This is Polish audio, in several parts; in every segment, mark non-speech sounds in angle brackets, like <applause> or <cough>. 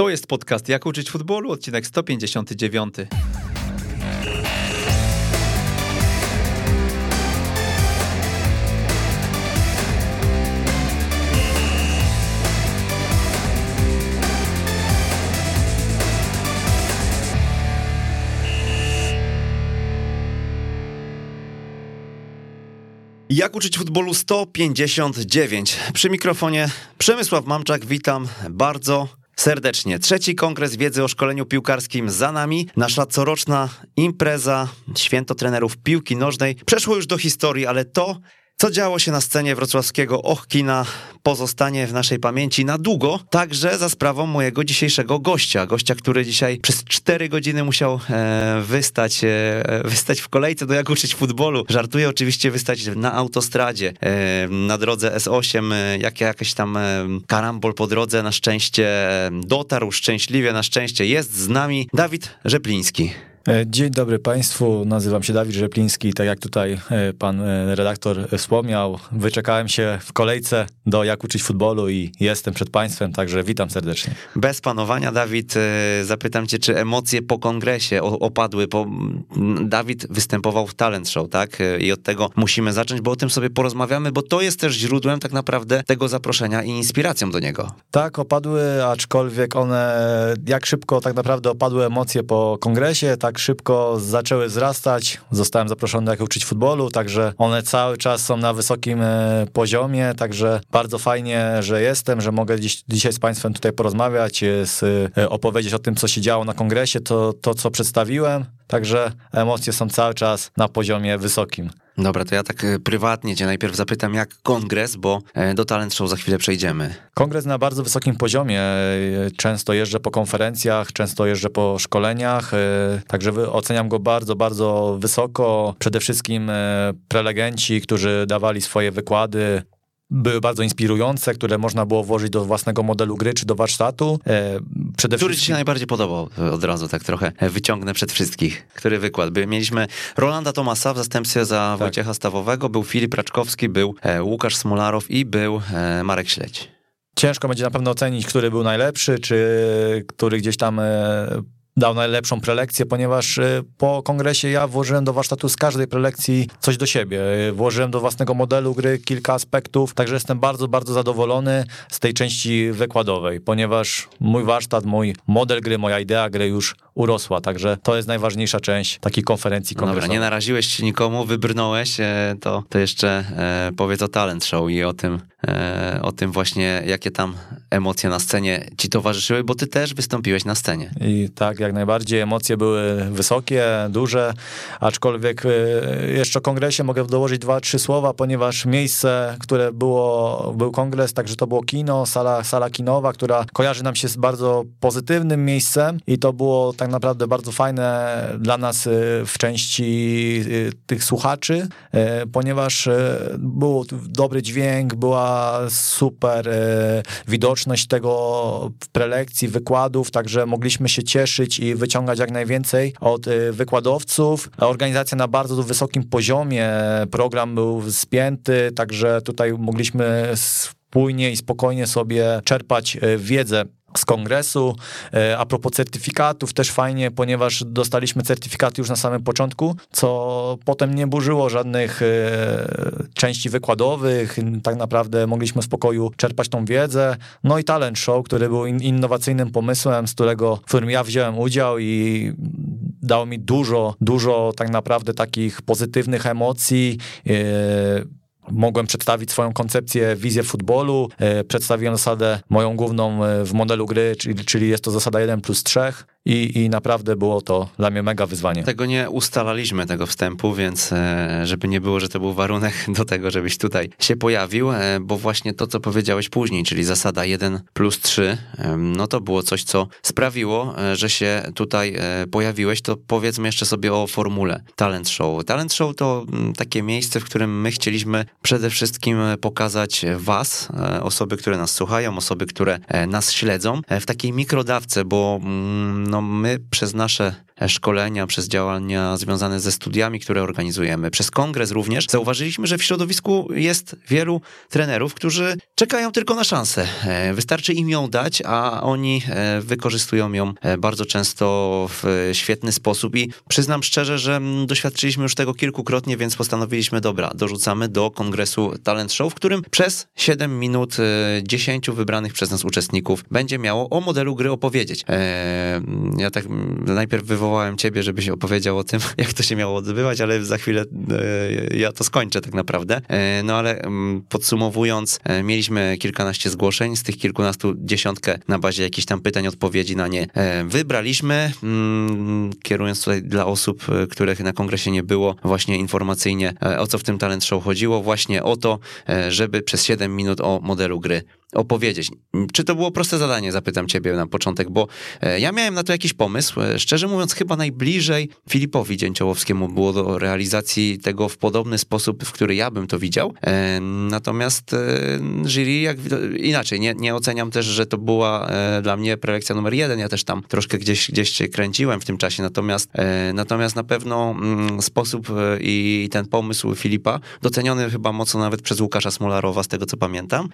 To jest podcast Jak uczyć futbolu, odcinek 159. Jak uczyć futbolu 159. Przy mikrofonie Przemysław Mamczak, witam bardzo serdecznie. Trzeci kongres wiedzy o szkoleniu piłkarskim za nami. Nasza coroczna impreza, święto trenerów piłki nożnej, przeszło już do historii, ale to co działo się na scenie wrocławskiego Ochkina pozostanie w naszej pamięci na długo, także za sprawą mojego dzisiejszego gościa. Gościa, który dzisiaj przez 4 godziny musiał e, wystać, e, wystać w kolejce do jak uczyć futbolu. Żartuję oczywiście wystać na autostradzie, e, na drodze S8, e, jak jakiś tam e, karambol po drodze. Na szczęście e, dotarł szczęśliwie, na szczęście jest z nami Dawid Rzepliński. E, dzień dobry Państwu, nazywam się Dawid Rzepliński. Tak jak tutaj e, pan e, redaktor wspomniał, wyczekałem się w kolejce do Jak uczyć futbolu i jestem przed Państwem, także witam serdecznie. Bez panowania, Dawid, zapytam Cię, czy emocje po kongresie opadły, bo Dawid występował w Talent Show, tak? I od tego musimy zacząć, bo o tym sobie porozmawiamy, bo to jest też źródłem tak naprawdę tego zaproszenia i inspiracją do niego. Tak, opadły, aczkolwiek one, jak szybko tak naprawdę opadły emocje po kongresie, tak tak szybko zaczęły wzrastać. Zostałem zaproszony jak uczyć futbolu, także one cały czas są na wysokim e, poziomie, także bardzo fajnie, że jestem, że mogę dziś, dzisiaj z Państwem tutaj porozmawiać, e, z, e, opowiedzieć o tym, co się działo na kongresie, to, to co przedstawiłem. Także emocje są cały czas na poziomie wysokim. Dobra, to ja tak e, prywatnie cię najpierw zapytam, jak kongres, bo e, do Talent Show za chwilę przejdziemy. Kongres na bardzo wysokim poziomie. E, często jeżdżę po konferencjach, często jeżdżę po szkoleniach, także oceniam go bardzo, bardzo wysoko. Przede wszystkim prelegenci, którzy dawali swoje wykłady, były bardzo inspirujące, które można było włożyć do własnego modelu gry czy do warsztatu. E, przede Który wszystkim... ci się najbardziej podobał? Od razu tak trochę wyciągnę przed wszystkich. Który wykład? By, mieliśmy Rolanda Tomasa w zastępstwie za tak. Wojciecha Stawowego, był Filip Raczkowski, był e, Łukasz Smolarow i był e, Marek Śledź. Ciężko będzie na pewno ocenić, który był najlepszy, czy który gdzieś tam dał najlepszą prelekcję, ponieważ y, po kongresie ja włożyłem do warsztatu z każdej prelekcji coś do siebie. Y, włożyłem do własnego modelu gry kilka aspektów, także jestem bardzo, bardzo zadowolony z tej części wykładowej, ponieważ mój warsztat, mój model gry, moja idea gry już urosła, także to jest najważniejsza część takiej konferencji kongresowej. Dobra, nie naraziłeś się nikomu, wybrnąłeś, e, to, to jeszcze e, powiedz o talent show i o tym, o tym właśnie, jakie tam emocje na scenie ci towarzyszyły, bo ty też wystąpiłeś na scenie. I tak, jak najbardziej emocje były wysokie, duże, aczkolwiek jeszcze o kongresie mogę dołożyć dwa, trzy słowa, ponieważ miejsce, które było, był kongres, także to było kino, sala, sala kinowa, która kojarzy nam się z bardzo pozytywnym miejscem i to było tak naprawdę bardzo fajne dla nas y, w części tych słuchaczy, ponieważ był dobry dźwięk, była super widoczność tego w prelekcji, wykładów, także mogliśmy się cieszyć i wyciągać jak najwięcej od wykładowców. Organizacja na bardzo wysokim poziomie, program był spięty, także tutaj mogliśmy spójnie i spokojnie sobie czerpać wiedzę z kongresu. E, a propos certyfikatów, też fajnie, ponieważ dostaliśmy certyfikaty już na samym początku, co potem nie burzyło żadnych e, części wykładowych. Tak naprawdę mogliśmy w spokoju czerpać tą wiedzę. No i talent show, który był innowacyjnym pomysłem, z którego, w którym ja wziąłem udział i dał mi dużo, dużo tak naprawdę takich pozytywnych emocji. Mogłem przedstawić swoją koncepcję, wizję futbolu, e, przedstawiłem zasadę moją główną e, w modelu gry, czyli, czyli jest to zasada 1 plus 3 i, i naprawdę było to dla mnie mega wyzwanie. Tego nie ustalaliśmy, tego wstępu, więc e, żeby nie było, że to był warunek <laughs> do tego, żebyś tutaj się pojawił, bo właśnie to, co powiedziałeś później, czyli zasada 1 plus 3, no to było coś, co sprawiło, że się tutaj pojawiłeś, to powiedzmy jeszcze sobie o formule Talent Show. Talent Show to mm, takie miejsce, w którym my chcieliśmy przede wszystkim pokazać Was, e, osoby, które nas słuchają, osoby, które e, nas śledzą, e, w takiej mikrodawce, bo mm, no, my przez nasze szkolenia, przez działania związane ze studiami, które organizujemy, przez kongres również, zauważyliśmy, że w środowisku jest wielu trenerów, którzy czekają tylko na szansę. E, wystarczy im ją dać, a oni e, wykorzystują ją e, bardzo często w świetny sposób i przyznam szczerze, że doświadczyliśmy już tego kilkukrotnie, więc postanowiliśmy, dobra, dorzucamy do kongresu Talent Show, w którym przez 7 minut 10 wybranych przez nas uczestników będzie miało o modelu gry opowiedzieć. Ja tak najpierw wywołałem ciebie, żebyś opowiedział o tym, <laughs> jak to się miało odbywać, ale za chwilę ja to skończę tak naprawdę. No ale podsumowując, mieliśmy kilkanaście zgłoszeń, z tych kilkunastu dziesiątkę na bazie jakichś tam pytań, odpowiedzi na nie wybraliśmy, mm, kierując tutaj dla osób, których na kongresie nie było, właśnie informacyjnie o co w tym talent show chodziło, właśnie o to, żeby przez 7 minut o modelu gry opowiedzieć. Czy to było proste zadanie, zapytam ciebie na początek, bo e, ja miałem na to jakiś pomysł. E, szczerze mówiąc, chyba najbliżej Filipowi Dzięciołowskiemu było do realizacji tego w podobny sposób, w który ja bym to widział. E, natomiast jury, jak, inaczej, nie, nie oceniam też, że to była dla mnie prelekcja numer jeden. Ja też tam troszkę gdzieś, gdzieś się kręciłem w tym czasie, natomiast, natomiast na pewno mm, sposób i ten pomysł Filipa, doceniony chyba mocno nawet przez Łukasza Smolarowa, z tego co pamiętam,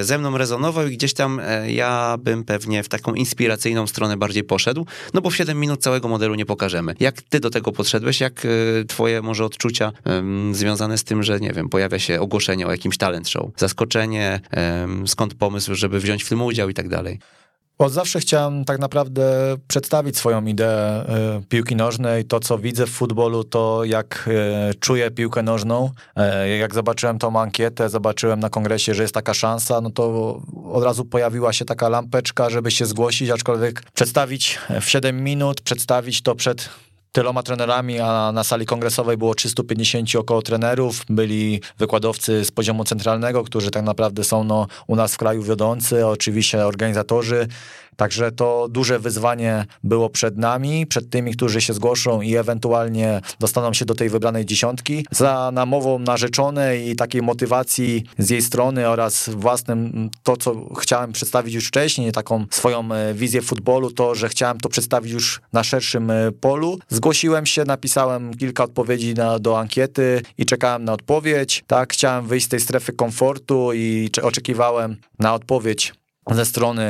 ze mną rezonował i gdzieś tam e, ja bym pewnie w taką inspiracyjną stronę bardziej poszedł, no bo w 7 minut całego modelu nie pokażemy. Jak ty do tego podszedłeś? Jak e, twoje może odczucia um, związane z tym, że nie wiem, pojawia się ogłoszenie o jakimś talent show? Zaskoczenie, um, skąd pomysł, żeby wziąć w tym udział i tak dalej? Od zawsze chciałem tak naprawdę przedstawić swoją ideę y, piłki nożnej, to co widzę w futbolu, to jak y, czuję piłkę nożną. Y, jak zobaczyłem tą ankietę, zobaczyłem na kongresie, że jest taka szansa, no to od razu pojawiła się taka lampeczka, żeby się zgłosić, aczkolwiek przedstawić w 7 minut, przedstawić to przed tyloma trenerami, a na sali kongresowej było 350 około trenerów. Byli wykładowcy z poziomu centralnego, którzy tak naprawdę są no, u nas w kraju wiodący, oczywiście organizatorzy Także to duże wyzwanie było przed nami, przed tymi, którzy się zgłoszą i ewentualnie dostaną się do tej wybranej dziesiątki. Za namową narzeczonej i takiej motywacji z jej strony oraz własnym to, co chciałem przedstawić już wcześniej, taką swoją e, wizję futbolu, to, że chciałem to przedstawić już na szerszym e, polu. Zgłosiłem się, napisałem kilka odpowiedzi na, do ankiety i czekałem na odpowiedź. Tak, chciałem wyjść z tej strefy komfortu i oczekiwałem na odpowiedź ze strony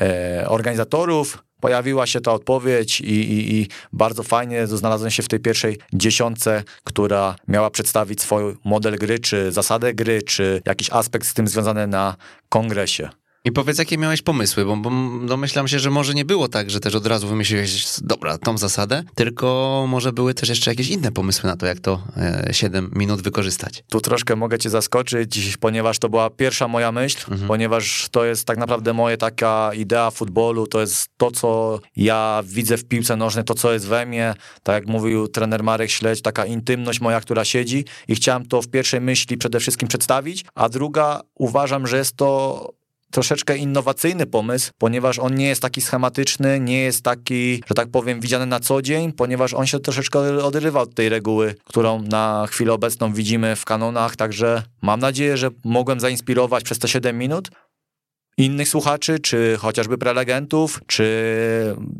e, organizatorów. Pojawiła się ta odpowiedź i, i, i, bardzo fajnie znalazłem się w tej pierwszej dziesiątce, która miała przedstawić swój model gry, czy zasadę gry, czy jakiś aspekt z tym związany na kongresie. I powiedz, jakie miałeś pomysły, bo, bo domyślam się, że może nie było tak, że też od razu wymyśliłeś, dobra, tą zasadę, tylko może były też jeszcze jakieś inne pomysły na to, jak to e, 7 minut wykorzystać. Tu troszkę mogę cię zaskoczyć, ponieważ to była pierwsza moja myśl, mhm. ponieważ to jest tak naprawdę moja taka idea futbolu, to jest to, co ja widzę w piłce nożnej, to, co jest we mnie, tak jak mówił trener Marek Śledź, taka intymność moja, która siedzi i chciałem to w pierwszej myśli przede wszystkim przedstawić, a druga uważam, że jest to troszeczkę innowacyjny pomysł, ponieważ on nie jest taki schematyczny, nie jest taki, że tak powiem, widziany na co dzień, ponieważ on się troszeczkę odrywa od tej reguły, którą na chwilę obecną widzimy w kanonach, także mam nadzieję, że mogłem zainspirować przez te 7 minut innych słuchaczy, czy chociażby prelegentów, czy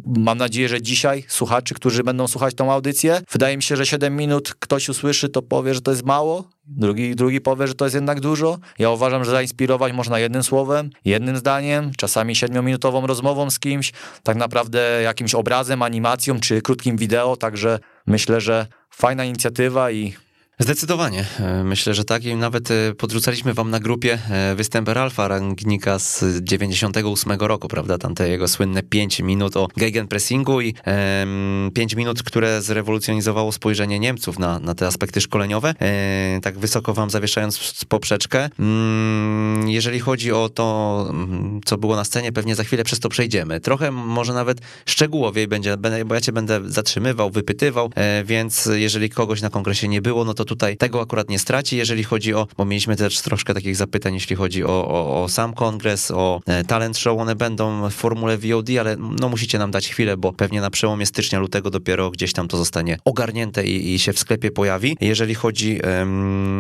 mam nadzieję, że dzisiaj słuchaczy, którzy będą słuchać tą audycję. Wydaje mi się, że 7 minut ktoś usłyszy, to powie, że to jest mało, drugi, drugi powie, że to jest jednak dużo. Ja uważam, że zainspirować można jednym słowem, jednym zdaniem, czasami siedmiominutową rozmową z kimś, tak naprawdę jakimś obrazem, animacją, czy krótkim wideo, także myślę, że fajna inicjatywa i Zdecydowanie. E, myślę, że tak. I nawet e, podrzucaliśmy wam na grupie e, występ Ralfa Rangnika z 98 roku, prawda? Tam te jego słynne 5 minut o gegenpressingu i e, 5 minut, które zrewolucjonizowało spojrzenie Niemców na, na te aspekty szkoleniowe. E, tak wysoko wam zawieszając poprzeczkę. Mm, jeżeli chodzi o to, mm, co było na scenie, pewnie za chwilę przez to przejdziemy. Trochę może nawet szczegółowiej będzie, bo ja cię będę zatrzymywał, wypytywał, e, więc jeżeli kogoś na kongresie nie było, no to tutaj tego akurat nie straci, jeżeli chodzi o, bo mieliśmy też troszkę takich zapytań, jeśli chodzi o, o, o sam kongres, o e, talent show, one będą w formule VOD, ale no musicie nam dać chwilę, bo pewnie na przełomie stycznia, lutego dopiero gdzieś tam to zostanie ogarnięte i, i się w sklepie pojawi. Jeżeli chodzi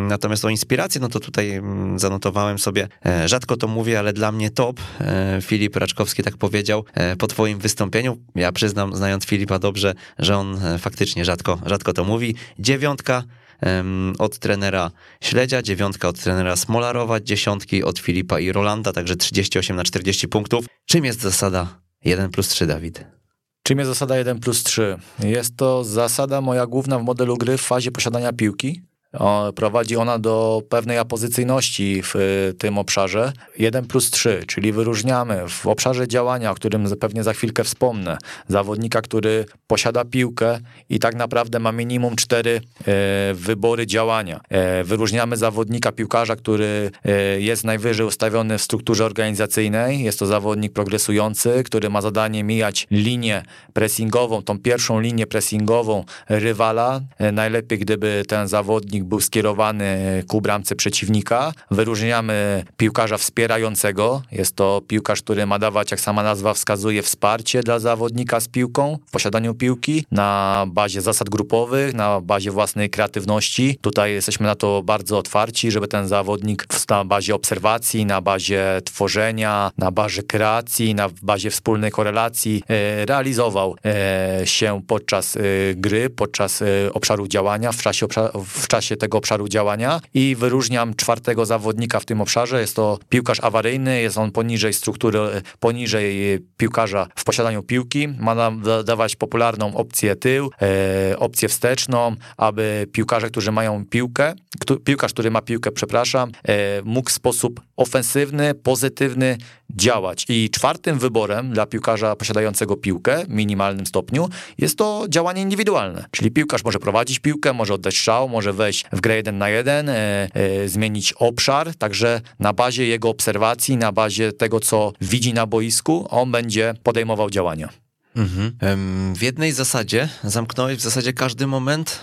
natomiast o inspirację, no to tutaj um, zanotowałem sobie, e, rzadko to mówię, ale dla mnie top. E, Filip Raczkowski tak powiedział e, po twoim wystąpieniu. Ja przyznam, znając Filipa dobrze, że on e, faktycznie rzadko, rzadko to mówi. Dziewiątka od trenera Śledzia, dziewiątka od trenera Smolarowa, dziesiątki od Filipa i Rolanda, także 38 na 40 punktów. Czym jest zasada 1 plus 3, Dawid? Czym jest zasada 1 plus 3? Jest to zasada moja główna w modelu gry w fazie posiadania piłki. Prowadzi ona do pewnej apozycyjności w y, tym obszarze. 1 plus 3, czyli wyróżniamy w obszarze działania, o którym pewnie za chwilkę wspomnę, zawodnika, który posiada piłkę i tak naprawdę ma minimum 4 e, wybory działania. E, wyróżniamy zawodnika, piłkarza, który e, jest najwyżej ustawiony w strukturze organizacyjnej. Jest to zawodnik progresujący, który ma zadanie mijać linię pressingową, tą pierwszą linię pressingową rywala. Najlepiej, gdyby ten zawodnik był skierowany ku bramce przeciwnika. Wyróżniamy piłkarza wspierającego. Jest to piłkarz, który ma dawać, jak sama nazwa wskazuje, wsparcie dla zawodnika z piłką, w posiadaniu piłki na bazie zasad grupowych, na bazie własnej kreatywności. Tutaj jesteśmy na to bardzo otwarci, żeby ten zawodnik na bazie obserwacji, na bazie tworzenia, na bazie kreacji, na bazie wspólnej korelacji e, realizował e, się podczas e, gry, podczas obszaru działania, w czasie, w czasie tego obszaru działania i wyróżniam czwartego zawodnika w tym obszarze. Jest to piłkarz awaryjny, jest on poniżej struktury, poniżej piłkarza w posiadaniu piłki. Ma nam dawać popularną opcję tył, e, opcję wsteczną, aby piłkarze, którzy mają piłkę, piłkarz, który ma piłkę, przepraszam, e, mógł w sposób ofensywny, pozytywny działać. I czwartym wyborem dla piłkarza posiadającego piłkę w minimalnym stopniu jest to działanie indywidualne. Czyli piłkarz może prowadzić piłkę, może oddać strzał, może wejść w grę jeden na jeden, e, e, zmienić obszar, także na bazie jego obserwacji, na bazie tego, co widzi na boisku, on będzie podejmował działania. Mhm. W jednej zasadzie zamknąłeś w zasadzie każdy moment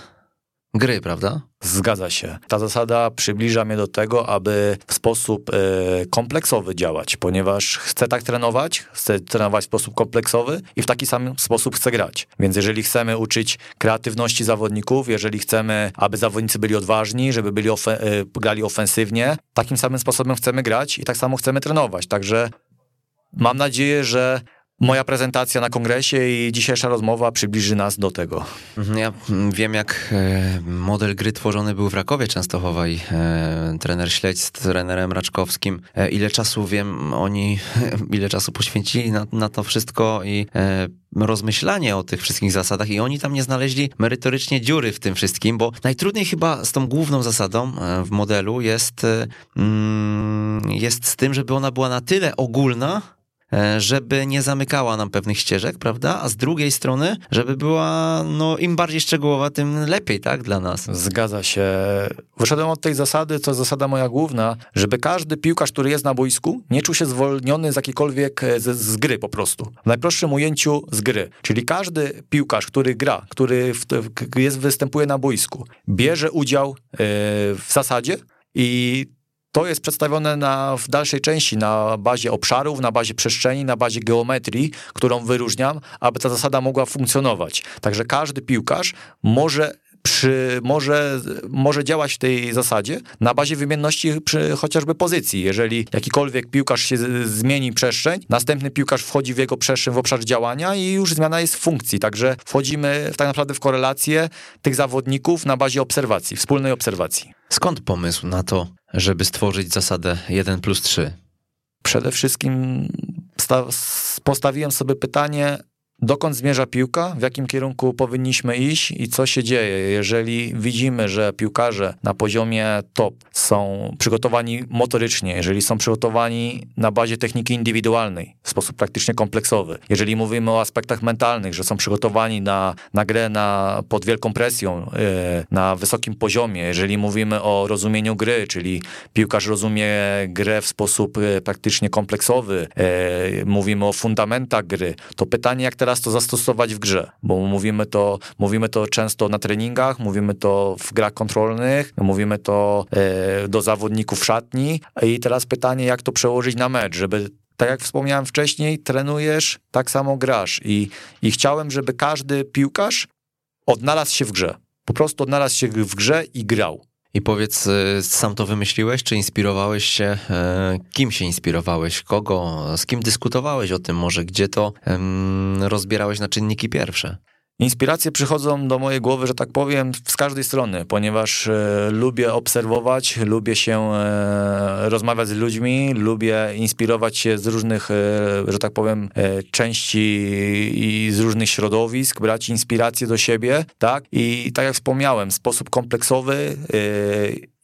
gry, prawda? Zgadza się. Ta zasada przybliża mnie do tego, aby w sposób e, kompleksowy działać, ponieważ chcę tak trenować, chcę trenować w sposób kompleksowy i w taki sam sposób chcę grać. Więc jeżeli chcemy uczyć kreatywności zawodników, jeżeli chcemy, aby zawodnicy byli odważni, żeby byli ofe e, grali ofensywnie, takim samym sposobem chcemy grać i tak samo chcemy trenować. Także mam nadzieję, że moja prezentacja na kongresie i dzisiejsza rozmowa przybliży nas do tego. Mhm, ja wiem, jak e, model gry tworzony był w Rakowie e, trener Śledź z trenerem Raczkowskim. E, ile czasu wiem, oni <laughs> ile czasu poświęcili na, na to wszystko i rozmyślanie o tych wszystkich zasadach i oni tam nie znaleźli merytorycznie dziury w tym wszystkim, bo najtrudniej chyba z tą główną zasadą w modelu jest, mm, jest z tym, żeby ona była na tyle ogólna, E, żeby nie zamykała nam pewnych ścieżek, prawda? A z drugiej strony, żeby była, no im bardziej szczegółowa, tym lepiej, tak, dla nas. Zgadza się. Wyszedłem od tej zasady, to zasada moja główna, żeby każdy piłkarz, który jest na boisku, nie czuł się zwolniony z jakiejkolwiek, e, z, z gry po prostu. W najprostszym ujęciu z gry. Czyli każdy piłkarz, który gra, który w, jest, występuje na boisku, bierze udział yy, w zasadzie i to jest przedstawione na, w dalszej części na bazie obszarów, na bazie przestrzeni, na bazie geometrii, którą wyróżniam, aby ta zasada mogła funkcjonować. Także każdy piłkarz może przy, może, może działać w tej zasadzie na bazie wymienności przy chociażby pozycji. Jeżeli jakikolwiek piłkarz się zmieni przestrzeń, następny piłkarz wchodzi w jego przestrzeń, w obszar działania i już zmiana jest w funkcji. Także wchodzimy tak naprawdę w korelację tych zawodników na bazie obserwacji, wspólnej obserwacji. Skąd pomysł na to, żeby stworzyć zasadę 1 plus 3? Przede wszystkim postawiłem sobie pytanie, dokąd zmierza piłka, w jakim kierunku powinniśmy iść i co się dzieje. Jeżeli widzimy, że piłkarze na poziomie top są przygotowani motorycznie, jeżeli są przygotowani na bazie techniki indywidualnej w sposób praktycznie kompleksowy, jeżeli mówimy o aspektach mentalnych, że są przygotowani na, na grę na, pod wielką presją, yy, na wysokim poziomie, jeżeli mówimy o rozumieniu gry, czyli piłkarz rozumie grę w sposób yy, praktycznie kompleksowy, yy, mówimy o fundamentach gry, to pytanie, jak te teraz to zastosować w grze, bo mówimy to, mówimy to często na treningach, mówimy to w grach kontrolnych, mówimy to e, do zawodników szatni i teraz pytanie, jak to przełożyć na mecz, żeby tak jak wspomniałem wcześniej, trenujesz, tak samo grasz i, i chciałem, żeby każdy piłkarz odnalazł się w grze. Po prostu odnalazł się w grze i grał. I powiedz, y, sam to wymyśliłeś, czy inspirowałeś się? E, kim się inspirowałeś? Kogo? Z kim dyskutowałeś o tym może? Gdzie to rozbierałeś na czynniki pierwsze? Inspiracje przychodzą do mojej głowy, że tak powiem, z każdej strony, ponieważ e, lubię obserwować, lubię się e, rozmawiać z ludźmi, lubię inspirować się z różnych, e, że tak powiem, e, części i z różnych środowisk, brać inspiracje do siebie, tak? I tak jak wspomniałem, sposób kompleksowy,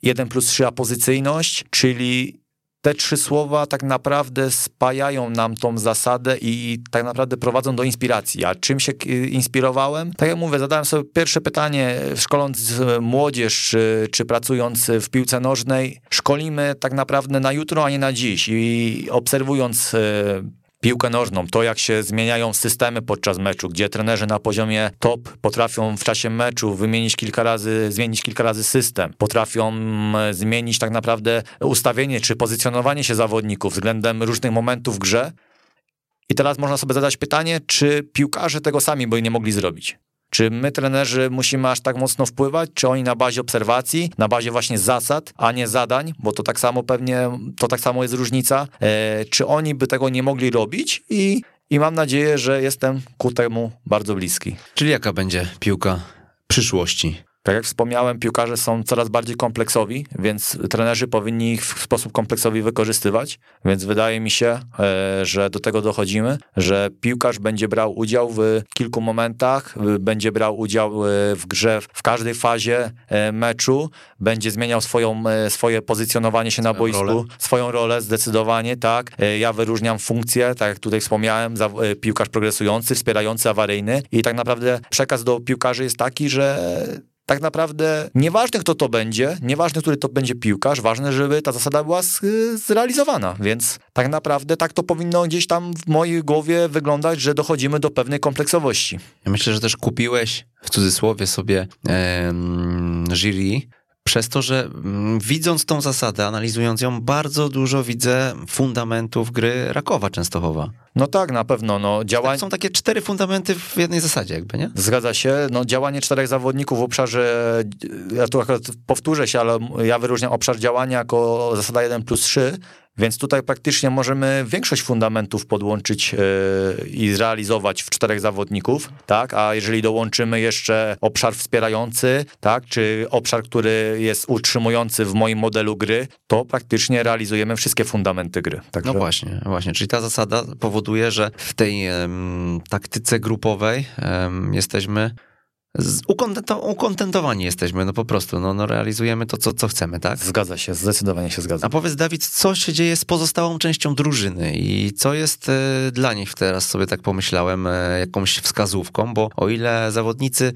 1 plus 3 apozycyjność, czyli te trzy słowa tak naprawdę spajają nam tą zasadę i tak naprawdę prowadzą do inspiracji. A czym się inspirowałem? Tak jak mówię, zadałem sobie pierwsze pytanie, szkoląc młodzież, czy, czy pracując w piłce nożnej, szkolimy tak naprawdę na jutro, a nie na dziś. I obserwując e, piłkę nożną, to jak się zmieniają systemy podczas meczu, gdzie trenerzy na poziomie top potrafią w czasie meczu wymienić kilka razy, zmienić kilka razy system, potrafią mm, zmienić tak naprawdę ustawienie czy pozycjonowanie się zawodników względem różnych momentów w grze. I teraz można sobie zadać pytanie, czy piłkarze tego sami by nie mogli zrobić. Czy my, trenerzy, musimy aż tak mocno wpływać? Czy oni na bazie obserwacji, na bazie właśnie zasad, a nie zadań, bo to tak samo pewnie, to tak samo jest różnica, e, czy oni by tego nie mogli robić i, i mam nadzieję, że jestem ku temu bardzo bliski. Czyli jaka będzie piłka przyszłości? Tak jak wspomniałem, piłkarze są coraz bardziej kompleksowi, więc trenerzy powinni ich w sposób kompleksowy wykorzystywać. Więc wydaje mi się, e, że do tego dochodzimy, że piłkarz będzie brał udział w kilku momentach, będzie brał udział e, w grze w każdej fazie e, meczu, będzie zmieniał swoją, swoje pozycjonowanie się na boisku, rolę. swoją rolę zdecydowanie, tak. Ja wyróżniam funkcję, tak jak tutaj wspomniałem, piłkarz progresujący, wspierający, awaryjny i tak naprawdę przekaz do piłkarzy jest taki, że tak naprawdę nieważne kto to będzie, nieważne który to będzie piłkarz, ważne, żeby ta zasada była zrealizowana, więc tak naprawdę tak to powinno gdzieś tam w mojej głowie wyglądać, że dochodzimy do pewnej kompleksowości. Ja myślę, że też kupiłeś w cudzysłowie sobie e, jury, przez to, że mm, widząc tą zasadę, analizując ją, bardzo dużo widzę fundamentów gry Rakowa Częstochowa. No tak, na pewno. No, działań... Są takie cztery fundamenty w jednej zasadzie, jakby, nie? Zgadza się. No, działanie czterech zawodników w obszarze, ja tu akurat powtórzę się, ale ja wyróżniam obszar działania jako zasada 1 plus 3, więc tutaj praktycznie możemy większość fundamentów podłączyć yy, i zrealizować w czterech zawodników, tak? A jeżeli dołączymy jeszcze obszar wspierający, tak? Czy obszar, który jest utrzymujący w moim modelu gry, to praktycznie realizujemy wszystkie fundamenty gry. Także... No właśnie, właśnie. Czyli ta zasada powoduje, że w tej um, taktyce grupowej jesteśmy ukontentowani jesteśmy, no po prostu, no, no realizujemy to, co, co chcemy, tak? Zgadza się, zdecydowanie się zgadza. A powiedz, Dawid, co się dzieje z pozostałą częścią drużyny i co jest e, dla nich, teraz sobie tak pomyślałem, e, jakąś wskazówką, bo o ile zawodnicy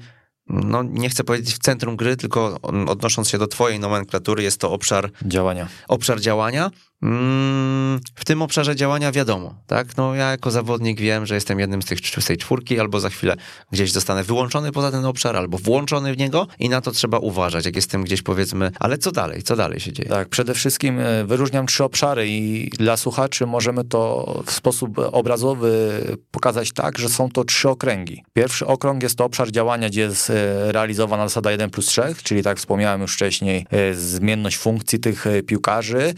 no nie chcę powiedzieć w centrum gry, tylko odnosząc się do twojej nomenklatury, jest to obszar działania. Obszar działania. Mm, w tym obszarze działania wiadomo, tak? No ja jako zawodnik wiem, że jestem jednym z, tych, z tej czwórki, albo za chwilę gdzieś zostanę wyłączony poza ten obszar, albo włączony w niego i na to trzeba uważać, jak jestem gdzieś powiedzmy, ale co dalej, co dalej się dzieje? Tak, przede wszystkim e, wyróżniam trzy obszary i dla słuchaczy możemy to w sposób obrazowy pokazać tak, że są to trzy okręgi. Pierwszy okrąg jest to obszar działania, gdzie jest e, realizowana zasada 1 plus 3, czyli tak wspomniałem już wcześniej, e, zmienność funkcji tych piłkarzy,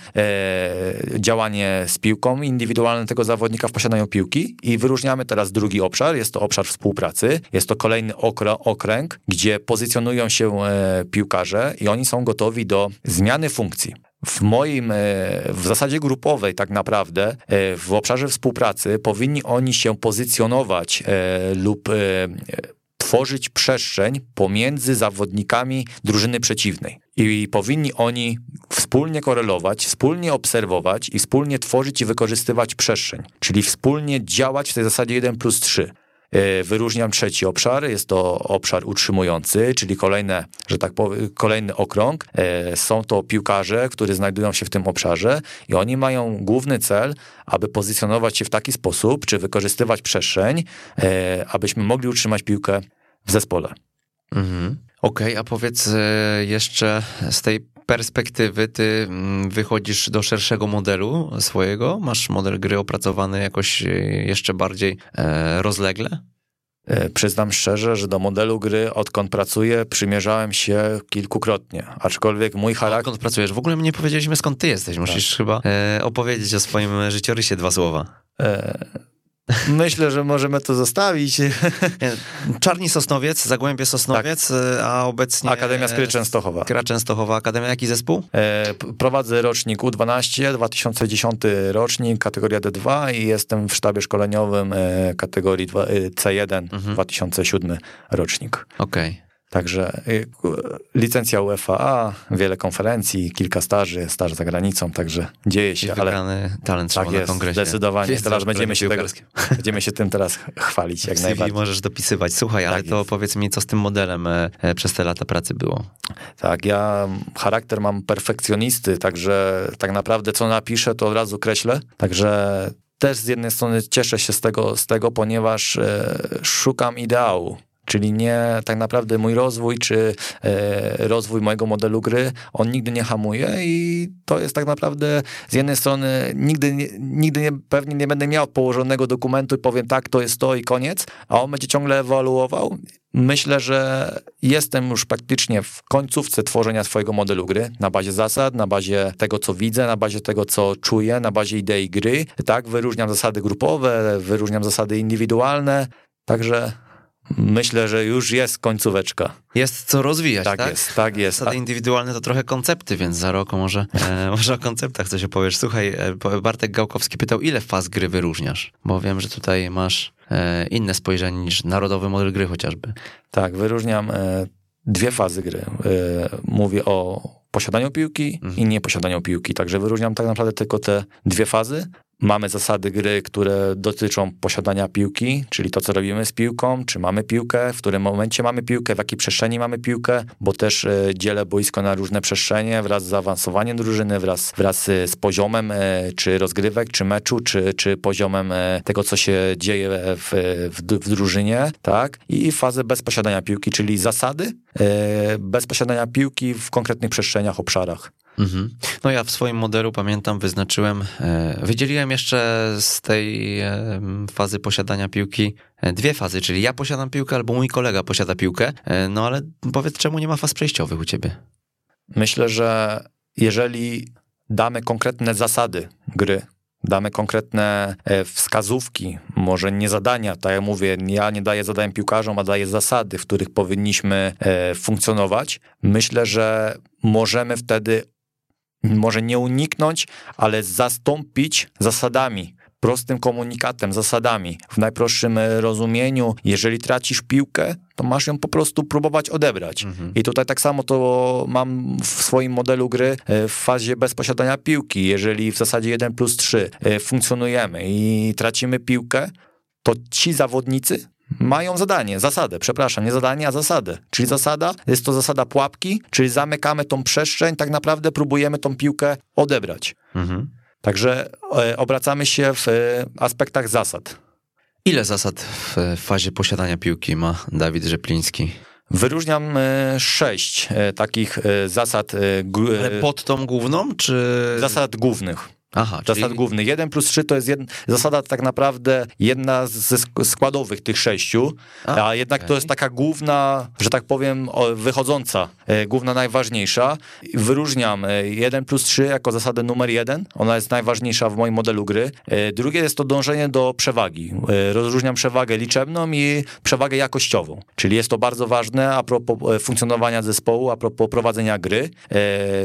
działanie z piłką, indywidualne tego zawodnika w posiadaniu piłki i wyróżniamy teraz drugi obszar, jest to obszar współpracy, jest to kolejny okręg, gdzie pozycjonują się e, piłkarze i oni są gotowi do zmiany funkcji. W moim, e, w zasadzie grupowej tak naprawdę, e, w obszarze współpracy powinni oni się pozycjonować lub tworzyć przestrzeń pomiędzy zawodnikami drużyny przeciwnej. I powinni oni wspólnie korelować, wspólnie obserwować i wspólnie tworzyć i wykorzystywać przestrzeń, czyli wspólnie działać w tej zasadzie 1 plus 3. E, wyróżniam trzeci obszar, jest to obszar utrzymujący, czyli kolejne, że tak powiem, kolejny okrąg. E, są to piłkarze, którzy znajdują się w tym obszarze i oni mają główny cel, aby pozycjonować się w taki sposób, czy wykorzystywać przestrzeń, e, abyśmy mogli utrzymać piłkę w zespole. Mhm. Okej, okay, a powiedz jeszcze z tej perspektywy ty mm, wychodzisz do szerszego modelu swojego? Masz model gry opracowany jakoś e, jeszcze bardziej e, rozlegle? E, przyznam szczerze, że do modelu gry, odkąd pracuję, przymierzałem się kilkukrotnie, aczkolwiek mój charakter... Odkąd pracujesz? W ogóle my nie powiedzieliśmy, skąd ty jesteś. Musisz tak. chyba e, opowiedzieć o swoim życiorysie dwa słowa. E, Myślę, że możemy to zostawić. <laughs> Czarni Sosnowiec, Zagłębie Sosnowiec, tak. a obecnie... Akademia Skry Częstochowa. Skra Częstochowa, Akademia, jaki zespół? E, prowadzę rocznik U12, 2010 rocznik, kategoria D2 i jestem w sztabie szkoleniowym e, kategorii 2, e, C1, mhm. 2007 rocznik. Okej. Okay. Także y, licencja UEFA, wiele konferencji, kilka staży, staż za granicą, także dzieje się. ale talent tak jest, kongresie. zdecydowanie. Jest teraz będziemy się, tego, <laughs> będziemy się tym teraz chwalić jak najbardziej. możesz dopisywać. Słuchaj, tak ale jest. to powiedz mi, co z tym modelem e, e, przez te lata pracy było? Tak, ja charakter mam perfekcjonisty, także tak naprawdę co napiszę, to od razu kreślę. Także też z jednej strony cieszę się z tego, z tego ponieważ e, szukam ideału Czyli nie tak naprawdę mój rozwój, czy e, rozwój mojego modelu gry, on nigdy nie hamuje i to jest tak naprawdę z jednej strony nigdy, nigdy nie, pewnie nie będę miał położonego dokumentu i powiem tak, to jest to i koniec, a on będzie ciągle ewoluował. Myślę, że jestem już praktycznie w końcówce tworzenia swojego modelu gry na bazie zasad, na bazie tego, co widzę, na bazie tego, co czuję, na bazie idei gry. Tak, wyróżniam zasady grupowe, wyróżniam zasady indywidualne, także Myślę, że już jest końcóweczka. Jest co rozwijać, tak? Tak jest, tak jest. Zasady indywidualne to trochę koncepty, więc za rok może, e, <laughs> może o konceptach coś opowiesz. Słuchaj, e, Bartek Gałkowski pytał, ile faz gry wyróżniasz? Bo wiem, że tutaj masz e, inne spojrzenie niż narodowy model gry chociażby. Tak, wyróżniam e, dwie fazy gry. E, mówię o posiadaniu piłki mhm. i nieposiadaniu piłki, także wyróżniam tak naprawdę tylko te dwie fazy. Mamy zasady gry, które dotyczą posiadania piłki, czyli to, co robimy z piłką, czy mamy piłkę, w którym momencie mamy piłkę, w jakiej przestrzeni mamy piłkę, bo też e, dzielę boisko na różne przestrzenie wraz z zaawansowaniem drużyny, wraz, wraz e, z poziomem e, czy rozgrywek, czy meczu, czy, czy poziomem tego, co się dzieje w, w, w drużynie, tak? I fazę bez posiadania piłki, czyli zasady bez posiadania piłki w konkretnych przestrzeniach, obszarach. Mhm. No ja w swoim modelu pamiętam, wyznaczyłem, e, wydzieliłem jeszcze z tej e, fazy posiadania piłki e, dwie fazy, czyli ja posiadam piłkę albo mój kolega posiada piłkę. No ale powiedz, czemu nie ma faz przejściowych u ciebie? Myślę, że jeżeli damy konkretne zasady gry, damy konkretne wskazówki, może nie zadania, tak jak mówię, ja nie daję zadań piłkarzom, a daję zasady, w których powinniśmy funkcjonować. Myślę, że możemy wtedy może nie uniknąć, ale zastąpić zasadami, prostym komunikatem, zasadami. W najprostszym e, rozumieniu, jeżeli tracisz piłkę, to masz ją po prostu próbować odebrać. Mhm. I tutaj tak samo to mam w swoim modelu gry e, w fazie bez posiadania piłki. Jeżeli w zasadzie 1 plus 3 e, funkcjonujemy i tracimy piłkę, to ci zawodnicy mają zadanie, zasadę, przepraszam, nie zadanie, a zasadę. Czyli zasada, jest to zasada pułapki, czyli zamykamy tą przestrzeń, tak naprawdę próbujemy tą piłkę odebrać. Mhm. Także e, obracamy się w e, aspektach zasad. Ile zasad w fazie posiadania piłki ma Dawid Rzepliński? Wyróżniam e, sześć takich zasad. Ale pod tą główną, czy. Zasad głównych. Aha, zasad czyli... głównych. 1 plus 3 to jest jed... zasada tak naprawdę jedna ze składowych tych sześciu, a, a jednak okay. to jest taka główna, że tak powiem, wychodząca, główna najważniejsza. Wyróżniam 1 e, plus 3 jako zasadę numer jeden, ona jest najważniejsza w moim modelu gry. E, drugie jest to dążenie do przewagi. Rozróżniam przewagę liczebną i przewagę jakościową, czyli jest to bardzo ważne a propos funkcjonowania zespołu, a propos prowadzenia gry.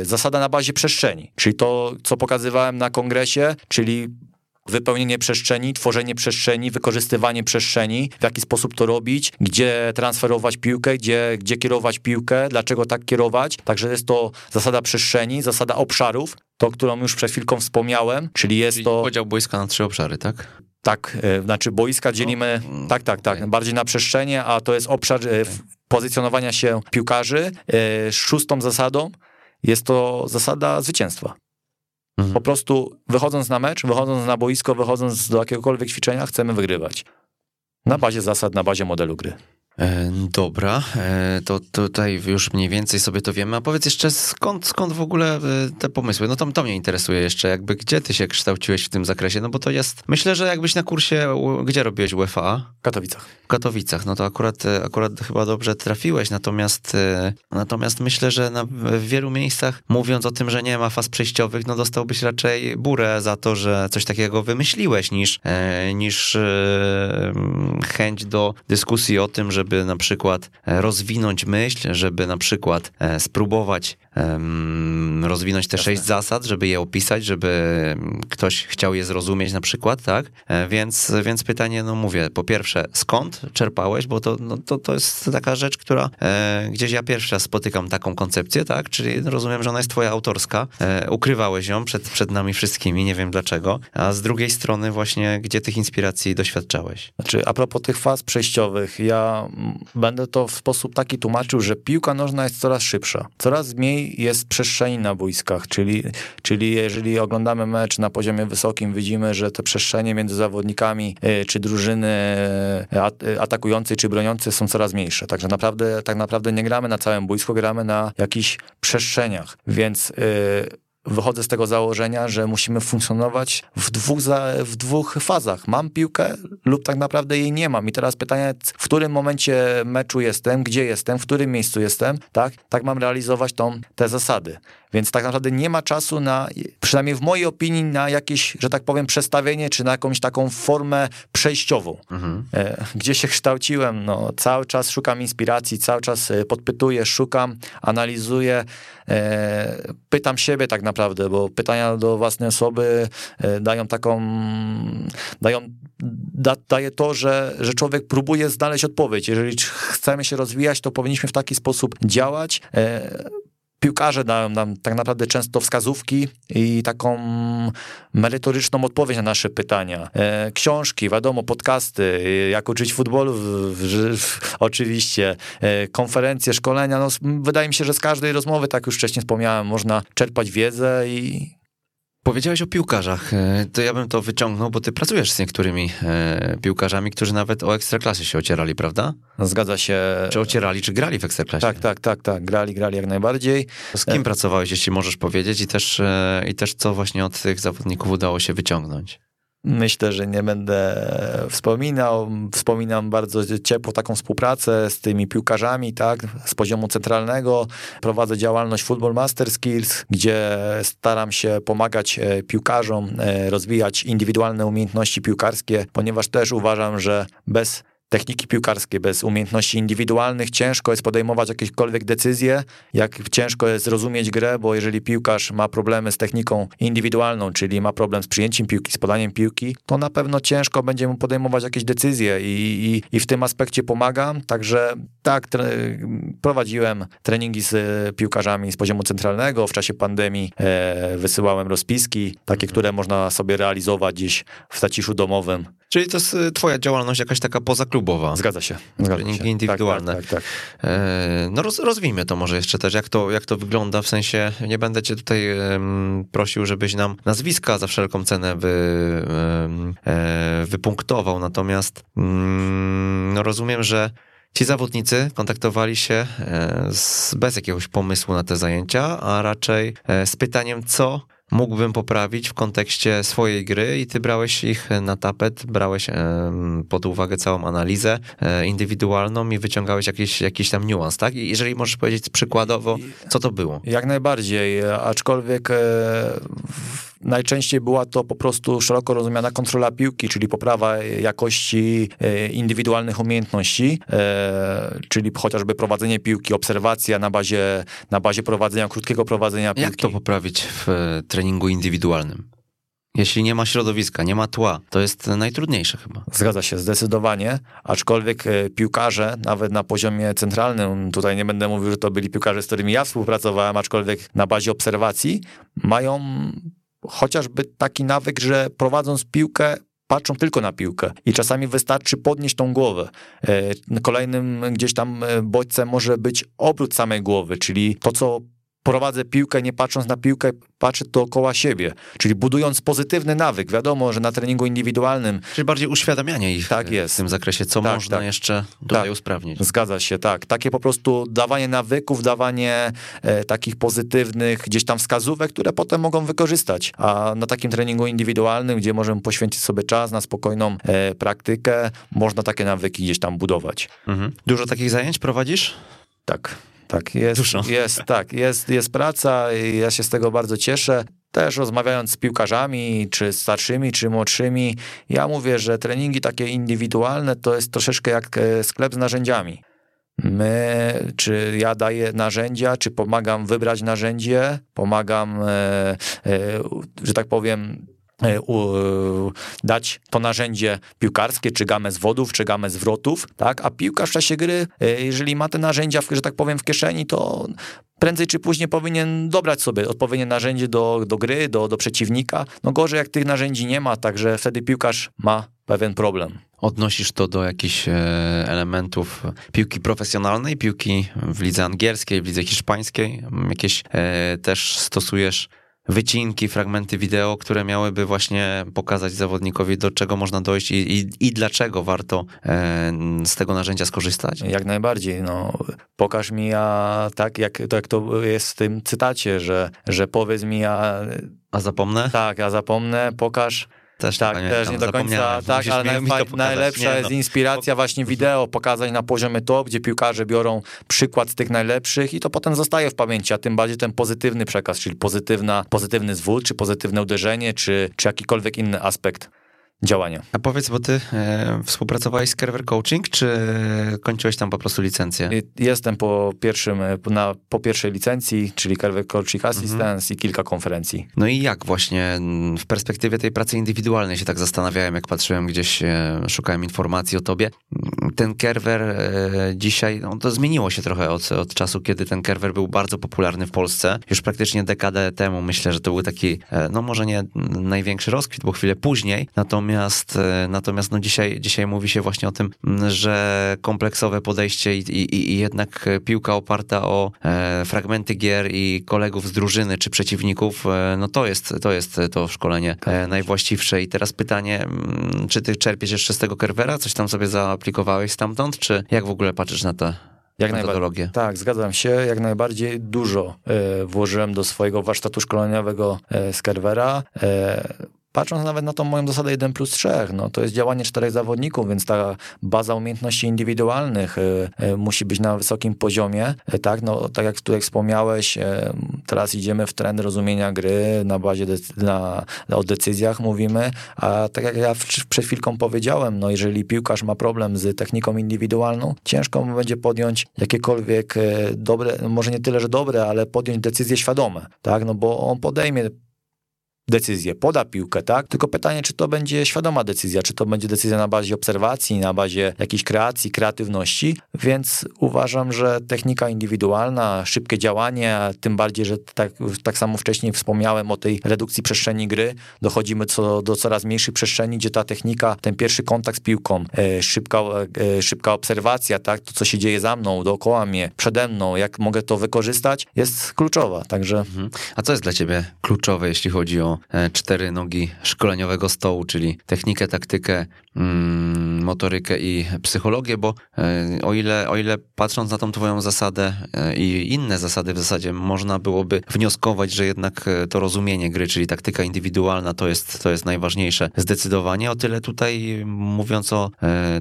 Zasada na bazie przestrzeni, czyli to, co pokazywałem na kongresie, czyli wypełnienie przestrzeni, tworzenie przestrzeni, wykorzystywanie przestrzeni, w jaki sposób to robić, gdzie transferować piłkę, gdzie, gdzie kierować piłkę, dlaczego tak kierować. Także jest to zasada przestrzeni, zasada obszarów, to, którą już przed chwilką wspomniałem, czyli jest czyli to... Podział boiska na trzy obszary, tak? Tak, e, znaczy boiska dzielimy, No, tak, tak, tak, okej. bardziej na przestrzenie, a to jest obszar e, w- pozycjonowania się piłkarzy. E, Szóstą zasadą jest to zasada zwycięstwa. Mhm. Po prostu wychodząc na mecz, wychodząc na boisko, wychodząc do jakiegokolwiek ćwiczenia, chcemy wygrywać. Na bazie zasad, na bazie modelu gry. E, Dobra, e, to tutaj już mniej więcej sobie to wiemy. A powiedz jeszcze, skąd, skąd w ogóle e, te pomysły? No to, to mnie interesuje jeszcze, jakby gdzie ty się kształciłeś w tym zakresie? No bo to jest, myślę, że jakbyś na kursie, gdzie robiłeś UEFA? W Katowicach. W Katowicach, no to akurat, akurat chyba dobrze trafiłeś, natomiast, natomiast myślę, że na, w wielu miejscach mówiąc o tym, że nie ma faz przejściowych, no dostałbyś raczej burę za to, że coś takiego wymyśliłeś, niż, niż chęć do dyskusji o tym, żeby na przykład e, rozwinąć myśl, żeby na przykład e, spróbować rozwinąć te Jasne. sześć zasad, żeby je opisać, żeby ktoś chciał je zrozumieć na przykład, tak? E, Więc, więc pytanie, no mówię, po pierwsze, skąd czerpałeś, bo to, no, to, to jest taka rzecz, która e, gdzieś ja pierwszy raz spotykam taką koncepcję, tak? Czyli rozumiem, że ona jest twoja autorska, e, ukrywałeś ją przed, przed nami wszystkimi, nie wiem dlaczego, a z drugiej strony właśnie, gdzie tych inspiracji doświadczałeś? Znaczy, a propos tych faz przejściowych, ja będę to w sposób taki tłumaczył, że piłka nożna jest coraz szybsza. Coraz mniej jest przestrzeni na boiskach, czyli, czyli jeżeli oglądamy mecz na poziomie wysokim, widzimy, że te przestrzenie między zawodnikami y, czy drużyny at- y, atakującej czy broniącej są coraz mniejsze. Także naprawdę, tak naprawdę nie gramy na całym boisku, gramy na jakichś przestrzeniach, więc y, wychodzę z tego założenia, że musimy funkcjonować w dwóch, za, w dwóch fazach. Mam piłkę lub tak naprawdę jej nie mam. I teraz pytanie, w którym momencie meczu jestem, gdzie jestem, w którym miejscu jestem, tak? Tak mam realizować tą, te zasady. Więc tak naprawdę nie ma czasu na, przynajmniej w mojej opinii, na jakieś, że tak powiem, przestawienie, czy na jakąś taką formę przejściową. E, Gdzie się kształciłem, no, cały czas szukam inspiracji, cały czas e, podpytuję, szukam, analizuję, pytam siebie tak naprawdę, bo pytania do własnej osoby e, dają taką, dają, da, daje to, że, że człowiek próbuje znaleźć odpowiedź. Jeżeli chcemy się rozwijać, to powinniśmy w taki sposób działać. Piłkarze dają nam tak naprawdę często wskazówki i taką merytoryczną odpowiedź na nasze pytania. E, książki, wiadomo, podcasty, jak uczyć futbolu, w, w, w, oczywiście, e, konferencje, szkolenia. No, wydaje mi się, że z każdej rozmowy, tak już wcześniej wspomniałem, można czerpać wiedzę i Powiedziałeś o piłkarzach, e, to ja bym to wyciągnął, bo ty pracujesz z niektórymi e, piłkarzami, którzy nawet o ekstraklasie się ocierali, prawda? zgadza się. Czy ocierali, czy grali w ekstraklasie? Tak, tak, tak, tak. Grali, grali jak najbardziej. Z kim pracowałeś, jeśli możesz powiedzieć i też, e, i też co właśnie od tych zawodników udało się wyciągnąć? Myślę, że nie będę wspominał. Wspominam bardzo ciepło taką współpracę z tymi piłkarzami, tak, z poziomu centralnego. Prowadzę działalność Football Master Skills, gdzie staram się pomagać e, piłkarzom e, rozwijać indywidualne umiejętności piłkarskie, ponieważ też uważam, że bez techniki piłkarskiej, bez umiejętności indywidualnych ciężko jest podejmować jakiekolwiek decyzje, jak ciężko jest zrozumieć grę, bo jeżeli piłkarz ma problemy z techniką indywidualną, czyli ma problem z przyjęciem piłki, z podaniem piłki, to na pewno ciężko będzie mu podejmować jakieś decyzje i, i, i w tym aspekcie pomagam, także tak, tre, prowadziłem treningi z piłkarzami z poziomu centralnego, w czasie pandemii e, wysyłałem rozpiski, takie, które można sobie realizować gdzieś w zaciszu domowym. Czyli to jest e, twoja działalność jakaś taka pozaklubowa. Zgadza się. Zgadza Treningi się. indywidualne. Tak, tak, tak, tak. E, No roz, rozwijmy to może jeszcze też, jak to, jak to wygląda, w sensie nie będę cię tutaj em, prosił, żebyś nam nazwiska za wszelką cenę wy, em, e, wypunktował, natomiast mm, no rozumiem, że ci zawodnicy kontaktowali się e, z, bez jakiegoś pomysłu na te zajęcia, a raczej e, z pytaniem, co mógłbym poprawić w kontekście swojej gry i ty brałeś ich na tapet, brałeś pod uwagę całą analizę e, indywidualną i wyciągałeś jakiś, jakiś tam niuans, tak? I jeżeli możesz powiedzieć przykładowo, co to było? Jak najbardziej, e, aczkolwiek e, w- najczęściej była to po prostu szeroko rozumiana kontrola piłki, czyli poprawa jakości e, indywidualnych umiejętności, e, czyli chociażby prowadzenie piłki, obserwacja na bazie, na bazie prowadzenia, krótkiego prowadzenia piłki. Jak to poprawić w e, treningu indywidualnym? Jeśli nie ma środowiska, nie ma tła, to jest najtrudniejsze chyba. Zgadza się, zdecydowanie, aczkolwiek piłkarze, nawet na poziomie centralnym, tutaj nie będę mówił, że to byli piłkarze, z którymi ja współpracowałem, aczkolwiek na bazie obserwacji, mają chociażby taki nawyk, że prowadząc piłkę, patrzą tylko na piłkę i czasami wystarczy podnieść tą głowę. E, kolejnym gdzieś tam e, bodźcem może być obrót samej głowy, czyli to, co prowadzę piłkę, nie patrząc na piłkę, patrzę dookoła siebie. Czyli budując pozytywny nawyk. Wiadomo, że na treningu indywidualnym. Czyli bardziej uświadamianie ich tak jest. w tym zakresie, co tak, można tak. jeszcze tutaj tak. usprawnić. Zgadza się, tak. Takie po prostu dawanie nawyków, dawanie e, takich pozytywnych gdzieś tam wskazówek, które potem mogą wykorzystać. A na takim treningu indywidualnym, gdzie możemy poświęcić sobie czas na spokojną e, praktykę, można takie nawyki gdzieś tam budować. Mhm. Dużo takich zajęć prowadzisz? Tak. Tak, jest, Dużo. jest, tak, jest, jest praca i ja się z tego bardzo cieszę. Też rozmawiając z piłkarzami, czy starszymi, czy młodszymi, ja mówię, że treningi takie indywidualne to jest troszeczkę jak e, sklep z narzędziami. My, czy ja daję narzędzia, czy pomagam wybrać narzędzie, pomagam, e, e, że tak powiem, dać to narzędzie piłkarskie, czy gamę zwodów, czy gamę zwrotów, tak? A piłkarz w czasie gry, e, jeżeli ma te narzędzia, że tak powiem, w kieszeni, to prędzej czy później powinien dobrać sobie odpowiednie narzędzie do, do gry, do, do przeciwnika. No gorzej, jak tych narzędzi nie ma, także wtedy piłkarz ma pewien problem. Odnosisz to do jakichś e, elementów piłki profesjonalnej, piłki w lidze angielskiej, w lidze hiszpańskiej? Jakieś też stosujesz wycinki, fragmenty wideo, które miałyby właśnie pokazać zawodnikowi, do czego można dojść i, i, i dlaczego warto e, z tego narzędzia skorzystać? Jak najbardziej. No, pokaż mi, a tak jak, to, jak to jest w tym cytacie, że, że powiedz mi, a... A zapomnę? Tak, a zapomnę, pokaż też tak, też nie do końca, tak, ale najfa- najlepsza nie, no. jest inspiracja właśnie wideo, pokazać na poziomie to, gdzie piłkarze biorą przykład z tych najlepszych i to potem zostaje w pamięci, a tym bardziej ten pozytywny przekaz, czyli pozytywna, pozytywny zwód, czy pozytywne uderzenie, czy, czy jakikolwiek inny aspekt działania. A powiedz, bo ty e, współpracowałeś z Kerver Coaching, czy kończyłeś tam po prostu licencję? Jestem po, pierwszym, e, na, po pierwszej licencji, czyli Kerver Coaching Assistance mhm. i kilka konferencji. No i jak właśnie w perspektywie tej pracy indywidualnej się tak zastanawiałem, jak patrzyłem gdzieś, e, szukałem informacji o tobie. Ten Kerwer e, dzisiaj, no to zmieniło się trochę od, od czasu, kiedy ten Kerwer był bardzo popularny w Polsce. Już praktycznie dekadę temu myślę, że to był taki, e, no może nie największy rozkwit, bo chwilę później, natomiast Natomiast, e, natomiast no dzisiaj, dzisiaj mówi się właśnie o tym, że kompleksowe podejście i, i, i jednak piłka oparta o e, fragmenty gier i kolegów z drużyny czy przeciwników, e, no to jest to, jest to szkolenie e, najwłaściwsze. I teraz pytanie, czy ty czerpiesz jeszcze z tego Kerwera? Coś tam sobie zaaplikowałeś stamtąd? Czy jak w ogóle patrzysz na to? Jak metodologię. Tak, zgadzam się. Jak najbardziej dużo e, włożyłem do swojego warsztatu szkoleniowego e, z Kerwera. Patrząc nawet na tą moją zasadę 1 plus 3, no to jest działanie czterech zawodników, więc ta baza umiejętności indywidualnych y, y, musi być na wysokim poziomie, y, tak, no tak jak tutaj wspomniałeś, teraz idziemy w trend rozumienia gry na bazie, na, o decyzjach mówimy, a tak jak ja przed chwilką powiedziałem, no jeżeli piłkarz ma problem z techniką indywidualną, ciężko mu będzie podjąć jakiekolwiek dobre, może nie tyle, że dobre, ale podjąć decyzje świadome, tak, no bo on podejmie decyzję, poda piłkę, tak? Tylko pytanie, czy to będzie świadoma decyzja, czy to będzie decyzja na bazie obserwacji, na bazie jakiejś kreacji, kreatywności, więc uważam, że technika indywidualna, szybkie działanie, tym bardziej, że tak, tak samo wcześniej wspomniałem o tej redukcji przestrzeni gry, dochodzimy co, do coraz mniejszej przestrzeni, gdzie ta technika, ten pierwszy kontakt z piłką, e, szybka, e, szybka obserwacja, tak? To, co się dzieje za mną, dookoła mnie, przede mną, jak mogę to wykorzystać, jest kluczowa, także... Mhm. A co jest dla ciebie kluczowe, jeśli chodzi o E, cztery nogi szkoleniowego stołu, czyli technikę, taktykę, mm, motorykę i psychologię, bo e, o ile, o ile patrząc na tą twoją zasadę e, i inne zasady w zasadzie można byłoby wnioskować, że jednak to rozumienie gry, czyli taktyka indywidualna to jest, to jest najważniejsze zdecydowanie, o tyle tutaj mówiąc o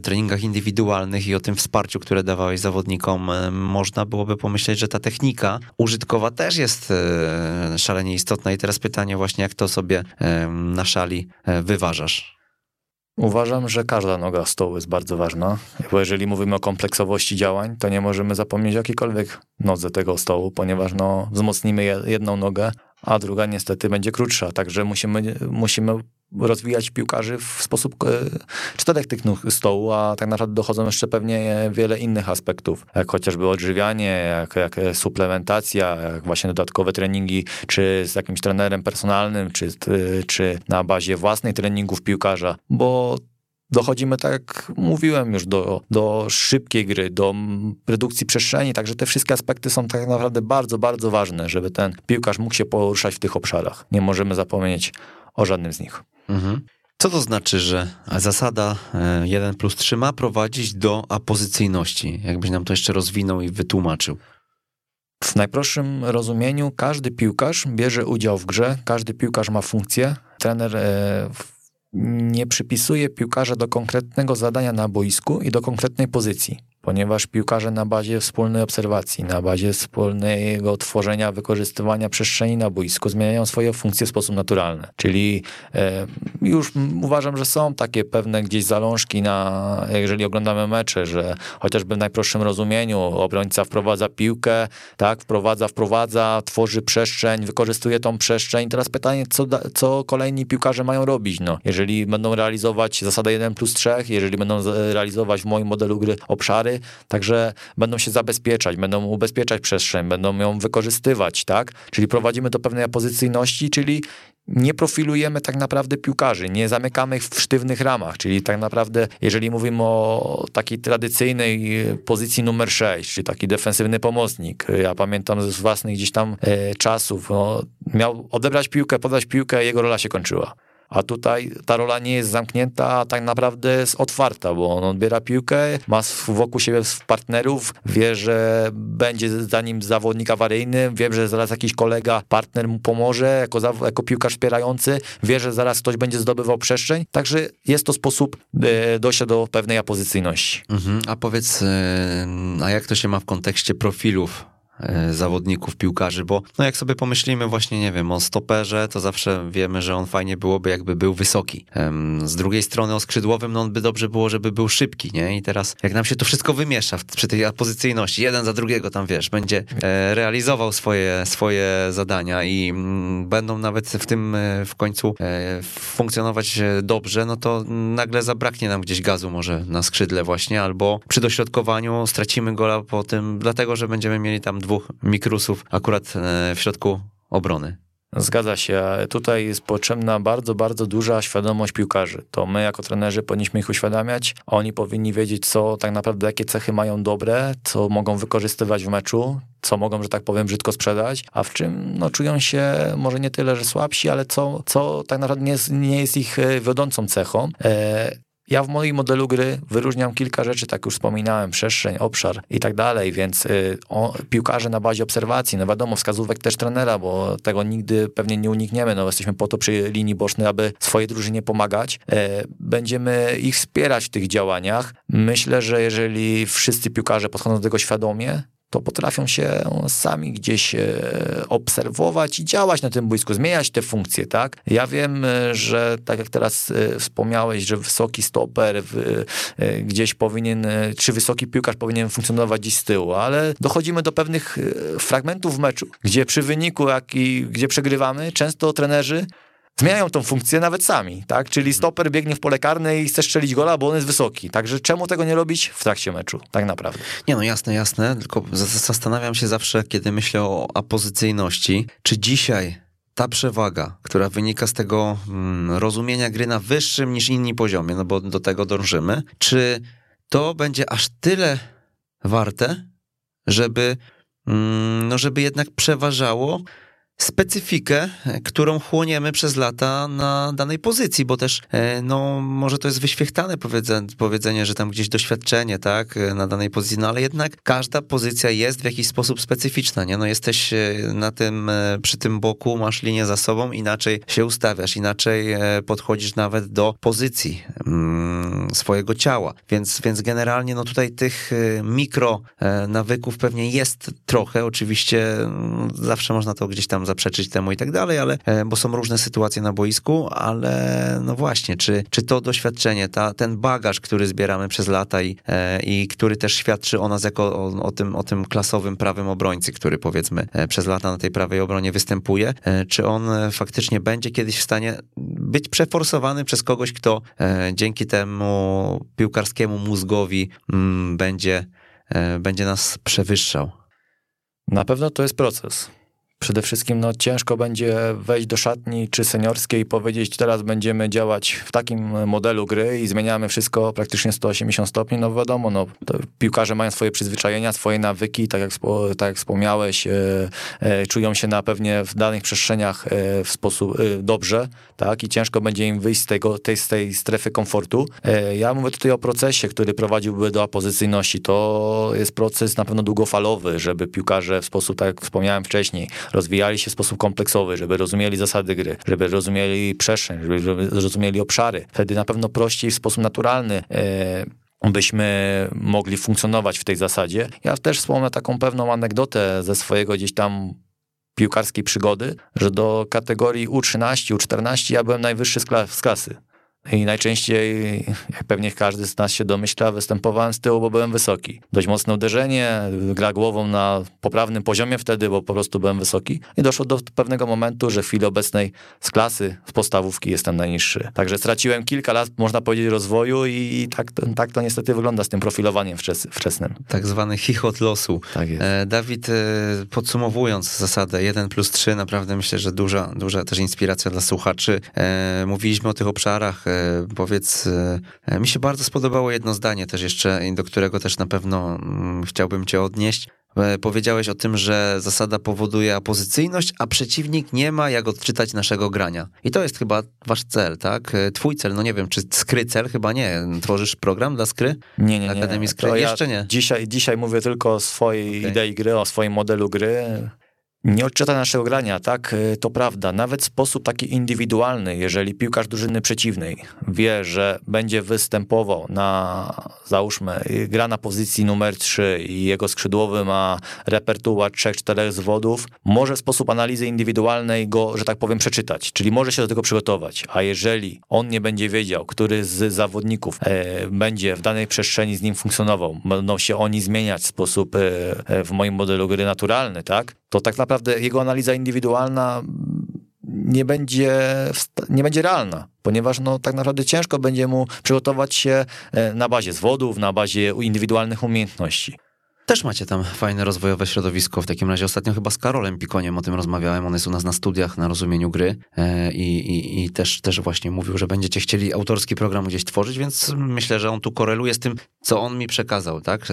treningach indywidualnych i o tym wsparciu, które dawałeś zawodnikom, można byłoby pomyśleć, że ta technika użytkowa też jest szalenie istotna. I teraz pytanie właśnie, jak to sobie na szali e, wyważasz? Uważam, że każda noga stołu jest bardzo ważna, bo jeżeli mówimy o kompleksowości działań, to nie możemy zapomnieć jakiejkolwiek nodze tego stołu, ponieważ no, wzmocnimy jedną nogę, a druga niestety będzie krótsza, także musimy, musimy rozwijać piłkarzy w sposób e, czterech tych stołu, a tak naprawdę dochodzą jeszcze pewnie wiele innych aspektów, jak chociażby odżywianie, jak, jak suplementacja, jak właśnie dodatkowe treningi, czy z jakimś trenerem personalnym, czy, czy na bazie własnej treningów piłkarza, bo dochodzimy, tak jak mówiłem już, do, do szybkiej gry, do redukcji przestrzeni, także te wszystkie aspekty są tak naprawdę bardzo, bardzo ważne, żeby ten piłkarz mógł się poruszać w tych obszarach. Nie możemy zapomnieć o żadnym z nich. Mhm. Co to znaczy, że zasada 1 e, plus 3 ma prowadzić do apozycyjności? Jakbyś nam to jeszcze rozwinął i wytłumaczył. W najprostszym rozumieniu każdy piłkarz bierze udział w grze, każdy piłkarz ma funkcję. Trener e, nie przypisuje piłkarza do konkretnego zadania na boisku i do konkretnej pozycji ponieważ piłkarze na bazie wspólnej obserwacji, na bazie wspólnego tworzenia, wykorzystywania przestrzeni na boisku zmieniają swoje funkcje w sposób naturalny. Czyli e, już uważam, że są takie pewne gdzieś zalążki na, jeżeli oglądamy mecze, że chociażby w najprostszym rozumieniu obrońca wprowadza piłkę, tak, wprowadza, wprowadza, tworzy przestrzeń, wykorzystuje tą przestrzeń. Teraz pytanie, co, co kolejni piłkarze mają robić? No, jeżeli będą realizować zasadę 1 plus 3, jeżeli będą realizować w moim modelu gry obszary, także będą się zabezpieczać, będą ubezpieczać przestrzeń, będą ją wykorzystywać, tak? Czyli prowadzimy do pewnej apozycyjności, czyli nie profilujemy tak naprawdę piłkarzy, nie zamykamy ich w sztywnych ramach, czyli tak naprawdę, jeżeli mówimy o takiej tradycyjnej pozycji numer 6, czyli taki defensywny pomocnik, ja pamiętam z własnych gdzieś tam e, czasów, no, miał odebrać piłkę, podać piłkę, jego rola się kończyła. A tutaj ta rola nie jest zamknięta, a tak naprawdę jest otwarta, bo on odbiera piłkę, ma wokół siebie partnerów, wie, że będzie za nim zawodnik awaryjny, wie, że zaraz jakiś kolega, partner mu pomoże, jako, jako piłkarz wspierający, wie, że zaraz ktoś będzie zdobywał przestrzeń, także jest to sposób e, dojścia do pewnej apozycyjności. Mhm. A powiedz, e, a jak to się ma w kontekście profilów zawodników, piłkarzy, bo no jak sobie pomyślimy właśnie, nie wiem, o stoperze, to zawsze wiemy, że on fajnie byłoby jakby był wysoki. Z drugiej strony o skrzydłowym, no on by dobrze było, żeby był szybki, nie? I teraz jak nam się to wszystko wymiesza przy tej apozycyjności, jeden za drugiego tam, wiesz, będzie e, realizował swoje, swoje zadania i mm, będą nawet w tym e, w końcu funkcjonować dobrze, no to nagle zabraknie nam gdzieś gazu może na skrzydle właśnie, albo przy dośrodkowaniu stracimy gola po tym, dlatego, że będziemy mieli tam dwóch mikrusów akurat e, w środku obrony. Zgadza się. Tutaj jest potrzebna bardzo, bardzo duża świadomość piłkarzy. To my jako trenerzy powinniśmy ich uświadamiać. Oni powinni wiedzieć, co tak naprawdę, jakie cechy mają dobre, co mogą wykorzystywać w meczu, co mogą, że tak powiem, brzydko sprzedać, a w czym no, czują się może nie tyle, że słabsi, ale co, co tak naprawdę nie jest, nie jest ich e, wiodącą cechą. E ja w moim modelu gry wyróżniam kilka rzeczy, tak już wspominałem, przestrzeń, obszar i tak dalej, więc y, o, piłkarze na bazie obserwacji, no wiadomo, wskazówek też trenera, bo tego nigdy pewnie nie unikniemy, no jesteśmy po to przy linii bocznej, aby swojej drużynie pomagać. E, będziemy ich wspierać w tych działaniach. Myślę, że jeżeli wszyscy piłkarze podchodzą do tego świadomie, to potrafią się sami gdzieś e, obserwować i działać na tym boisku, zmieniać te funkcje, tak? Ja wiem, e, że tak jak teraz e, wspomniałeś, że wysoki stoper gdzieś powinien, czy wysoki piłkarz powinien funkcjonować gdzieś z tyłu, ale dochodzimy do pewnych fragmentów w meczu, gdzie przy wyniku, jak i gdzie przegrywamy, często trenerzy zmieniają tą funkcję nawet sami, tak? Czyli mhm. stoper biegnie w pole karne i chce strzelić gola, bo on jest wysoki. Także czemu tego nie robić w trakcie meczu, tak naprawdę? Nie no, jasne, jasne, tylko zastanawiam się zawsze, kiedy myślę o apozycyjności, czy dzisiaj ta przewaga, która wynika z tego mm, rozumienia gry na wyższym niż inni poziomie, no bo do tego dążymy, czy to będzie aż tyle warte, żeby, mm, no żeby jednak przeważało specyfikę, którą chłoniemy przez lata na danej pozycji, bo też, e, no, może to jest wyświechtane powiedzenie, powiedzenie, że tam gdzieś doświadczenie, tak, e, na danej pozycji, no ale jednak każda pozycja jest w jakiś sposób specyficzna, nie? No jesteś e, na tym, przy tym boku, masz linię za sobą, inaczej się ustawiasz, inaczej podchodzisz nawet do pozycji mm, swojego ciała, więc, więc generalnie, no tutaj tych mikro nawyków pewnie jest trochę, oczywiście mm, zawsze można to gdzieś tam zaprzeczyć temu i tak dalej, ale, e, bo są różne sytuacje na boisku, ale no właśnie, czy, czy to doświadczenie, ta, ten bagaż, który zbieramy przez lata i, e, i który też świadczy o nas jako o, o, tym, o tym klasowym prawym obrońcy, który powiedzmy przez lata na tej prawej obronie występuje, czy on faktycznie będzie kiedyś w stanie być przeforsowany przez kogoś, kto dzięki temu piłkarskiemu mózgowi mm, będzie, będzie nas przewyższał. Na pewno to jest proces. Przede wszystkim no, ciężko będzie wejść do szatni czy seniorskiej i powiedzieć, teraz będziemy działać w takim modelu gry i zmieniamy wszystko praktycznie 180 stopni. No wiadomo, no, piłkarze mają swoje przyzwyczajenia, swoje nawyki, tak jak, tak jak wspomniałeś, e, e, czują się na pewnie w danych przestrzeniach e, w sposób e, dobrze, tak, i ciężko będzie im wyjść z, tego, tej, z tej strefy komfortu. E, ja mówię tutaj o procesie, który prowadziłby do opozycyjności. To jest proces na pewno długofalowy, żeby piłkarze w sposób, tak jak wspomniałem wcześniej, rozwijali się w sposób kompleksowy, żeby rozumieli zasady gry, żeby rozumieli przestrzeń, żeby rozumieli obszary. Wtedy na pewno prościej w sposób naturalny e, byśmy mogli funkcjonować w tej zasadzie. Ja też wspomnę taką pewną anegdotę ze swojego gdzieś tam piłkarskiej przygody, że do kategorii U13, U14 ja byłem najwyższy z klasy. I najczęściej, jak pewnie każdy z nas się domyśla, występowałem z tyłu, bo byłem wysoki. Dość mocne uderzenie, gra głową na poprawnym poziomie wtedy, bo po prostu byłem wysoki. I doszło do pewnego momentu, że w chwili obecnej z klasy, z podstawówki jestem najniższy. Także straciłem kilka lat, można powiedzieć, rozwoju i tak, tak to niestety wygląda z tym profilowaniem wczesnym. Tak zwany chichot losu. Tak jest. E, Dawid, e, podsumowując zasadę 1 plus 3, naprawdę myślę, że duża, duża też inspiracja dla słuchaczy. E, mówiliśmy o tych obszarach, powiedz, e, mi się bardzo spodobało jedno zdanie też jeszcze, do którego też na pewno mm, chciałbym cię odnieść. E, powiedziałeś o tym, że zasada powoduje apozycyjność, a przeciwnik nie ma jak odczytać naszego grania. I to jest chyba wasz cel, tak? Twój cel, no nie wiem, czy skry cel? Chyba nie. Tworzysz program dla skry? Nie, nie, nie. Akademii Skry? Jeszcze nie. Dzisiaj, dzisiaj mówię tylko o swojej okay. idei gry, o swoim modelu gry nie odczyta naszego grania, tak, e, to prawda. Nawet sposób taki indywidualny, jeżeli piłkarz drużyny przeciwnej wie, że będzie występował na, załóżmy, gra na pozycji numer 3 i jego skrzydłowy ma repertuar 3-4 zwodów, może sposób analizy indywidualnej go, że tak powiem, przeczytać, czyli może się do tego przygotować. A jeżeli on nie będzie wiedział, który z zawodników e, będzie w danej przestrzeni z nim funkcjonował, będą się oni zmieniać sposób e, e w moim modelu gry naturalny, tak, to tak naprawdę jego analiza indywidualna nie będzie, nie będzie realna, ponieważ no, tak naprawdę ciężko będzie mu przygotować się e, na bazie zwodów, na bazie indywidualnych umiejętności. Też macie tam fajne rozwojowe środowisko. W takim razie ostatnio chyba z Karolem Pikoniem o tym rozmawiałem. On jest u nas na studiach na rozumieniu gry e, i, i, i też, też właśnie mówił, że będziecie chcieli autorski program gdzieś tworzyć, więc myślę, że on tu koreluje z tym, co on mi przekazał, tak? E,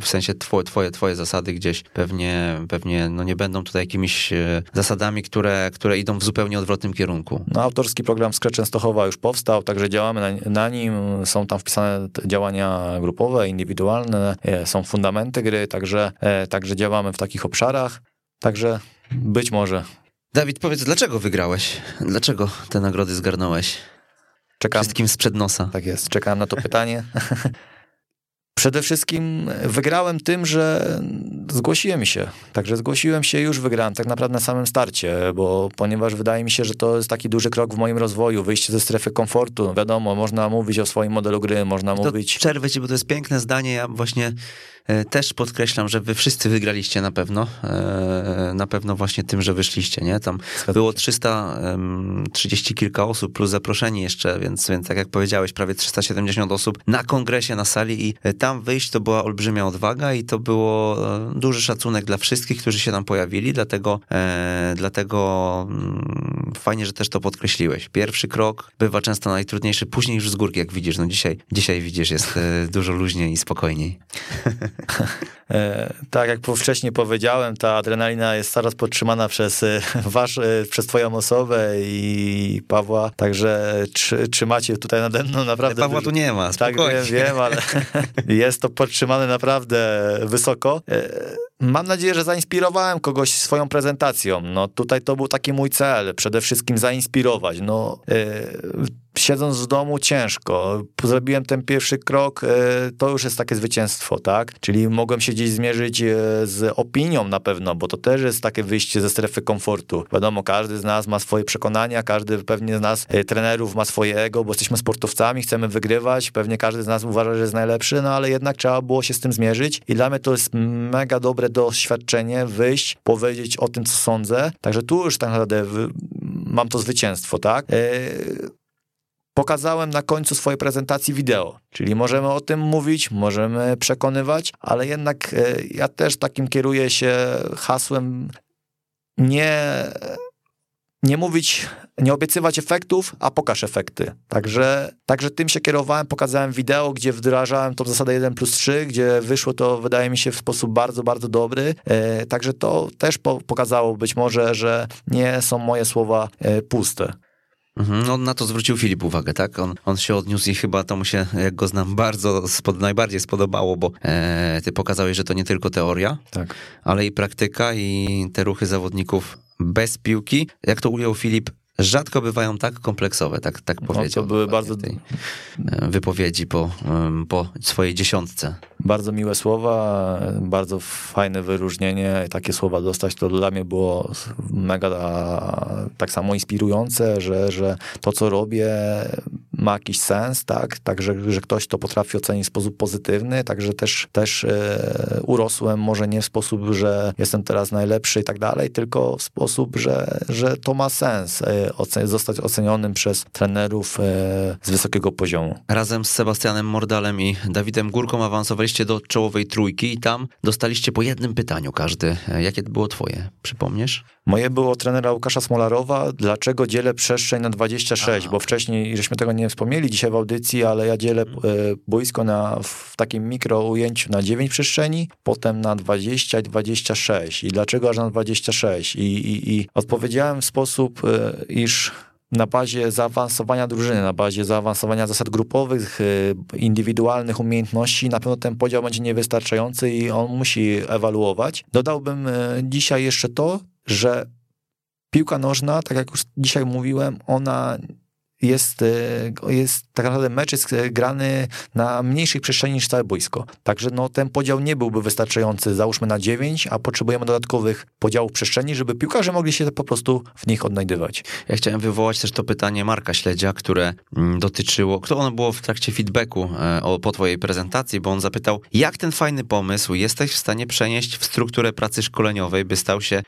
w sensie twoje, twoje, twoje zasady gdzieś pewnie, pewnie no nie będą tutaj jakimiś e, zasadami, które, które idą w zupełnie odwrotnym kierunku. No, autorski program Scratch Częstochowa już powstał, także działamy na, na nim. Są tam wpisane działania grupowe, indywidualne, są fundamenty fundamenty gry, także, e, także działamy w takich obszarach. Także być może. Dawid, powiedz, dlaczego wygrałeś? Dlaczego te nagrody zgarnąłeś? Czekam. Wszystkim sprzed nosa. Tak jest, czekałem na to pytanie. <laughs> Przede wszystkim wygrałem tym, że zgłosiłem się. Także zgłosiłem się już wygrałem tak naprawdę na samym starcie, bo ponieważ wydaje mi się, że to jest taki duży krok w moim rozwoju, wyjście ze strefy komfortu. No wiadomo, można mówić o swoim modelu gry, można to mówić... Przerwę ci, bo to jest piękne zdanie. Ja właśnie E, też podkreślam, że wy wszyscy wygraliście na pewno. E, na pewno właśnie tym, że wyszliście, nie? Tam było 330 kilka osób plus zaproszeni jeszcze, więc, więc tak jak powiedziałeś, prawie 370 osób na kongresie, na sali i e, tam wyjść to była olbrzymia odwaga i to było duży szacunek dla wszystkich, którzy się tam pojawili, dlatego, dlatego mm, fajnie, że też to podkreśliłeś. Pierwszy krok bywa często najtrudniejszy, później już z górki, jak widzisz. No dzisiaj, dzisiaj widzisz, jest dużo luźniej i spokojniej. <laughs> E, tak jak wcześniej powiedziałem, ta adrenalina jest coraz podtrzymana przez e, <laughs> wasz, e, przez twoją osobę i Pawła, także trzymacie tutaj nade mną naprawdę... Pawła tu nie ma, spokojnie. Tak, wiem, wiem ale <laughs> jest to podtrzymane naprawdę wysoko. Mam nadzieję, że zainspirowałem kogoś swoją prezentacją. No tutaj to był taki mój cel, przede wszystkim zainspirować. No, yy, siedząc w domu ciężko. Zrobiłem ten pierwszy krok, e, to już jest takie zwycięstwo, tak? Czyli mogłem się gdzieś zmierzyć e, z opinią na pewno, bo to też jest takie wyjście ze strefy komfortu. Wiadomo, każdy z nas ma swoje przekonania, każdy pewnie z nas, trenerów ma swoje ego, bo jesteśmy sportowcami, chcemy wygrywać, pewnie każdy z nas uważa, że jest najlepszy, no ale jednak trzeba było się z tym zmierzyć i dla mnie to jest mega dobre doświadczenie, wyjść, powiedzieć o tym, co sądzę. Także tu już tak naprawdę mam to zwycięstwo, tak? pokazałem na końcu swojej prezentacji wideo. Czyli możemy o tym mówić, możemy przekonywać, ale jednak e, ja też takim kieruję się hasłem nie, nie mówić, nie obiecywać efektów, a pokaż efekty. Także, także tym się kierowałem, pokazałem wideo, gdzie wdrażałem tą zasadę 1 plus 3, gdzie wyszło to, wydaje mi się, w sposób bardzo, bardzo dobry. E, także to też po, pokazało być może, że nie są moje słowa e, puste. Mhm, no, na to zwrócił Filip uwagę, tak? On, on się odniósł i chyba to mu się, jak go znam, bardzo spod, najbardziej spodobało, bo e, ty pokazałeś, że to nie tylko teoria, tak. ale i praktyka i te ruchy zawodników bez piłki. Jak to ujął Filip, rzadko bywają tak kompleksowe, tak, tak powiedział. No, to były bardzo... tej e, wypowiedzi po, po swojej dziesiątce. Bardzo miłe słowa, bardzo fajne wyróżnienie. Takie słowa dostać to dla mnie było mega tak samo inspirujące, że, że to, co robię, ma jakiś sens, tak? Także, że ktoś to potrafi ocenić w sposób pozytywny, także też, też e, urosłem może nie w sposób, że jestem teraz najlepszy i tak dalej, tylko w sposób, że, że to ma sens e, zostać ocenionym przez trenerów e, z wysokiego poziomu. Razem z Sebastianem Mordalem i Dawidem Górką awansowaliście do czołowej trójki i tam dostaliście po jednym pytaniu każdy. E, jakie było twoje? Przypomniesz? Moje było trenera Łukasza Smolarowa. Dlaczego dzielę przestrzeń na 26? A. Bo wcześniej, żeśmy tego nie wspomnieli dzisiaj w audycji, ale ja dzielę mhm. e, boisko na, w takim mikro ujęciu na 9 przestrzeni, potem na 20 i 26. I dlaczego aż na 26? I, i, i odpowiedziałem w sposób, e, iż na bazie zaawansowania drużyny, na bazie zaawansowania zasad grupowych, y, indywidualnych umiejętności, na pewno ten podział będzie niewystarczający i on musi ewaluować. Dodałbym dzisiaj jeszcze to, że piłka nożna, tak jak już dzisiaj mówiłem, ona jest, e, jest tak naprawdę mecz jest e, grany na mniejszej przestrzeni niż całe boisko. Także no, ten podział nie byłby wystarczający, załóżmy na 9, a potrzebujemy dodatkowych podziałów przestrzeni, żeby piłkarze mogli się po prostu w nich odnajdywać. Ja chciałem wywołać też to pytanie Marka Śledzia, które mm, dotyczyło, to ono było w trakcie feedbacku e, po twojej prezentacji, bo on zapytał, jak ten fajny pomysł jesteś w stanie przenieść w strukturę pracy szkoleniowej, by stał się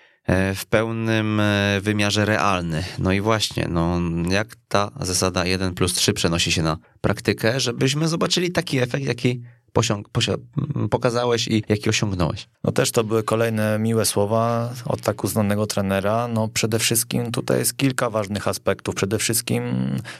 w pełnym e, wymiarze realny. No i właśnie, no, jak ta zasada 1 plus 3 przenosi się na praktykę, żebyśmy zobaczyli taki efekt, jaki posiąg, pokazałeś i jaki osiągnąłeś. No też to były kolejne miłe słowa od tak uznanego trenera. No przede wszystkim tutaj jest kilka ważnych aspektów. Przede wszystkim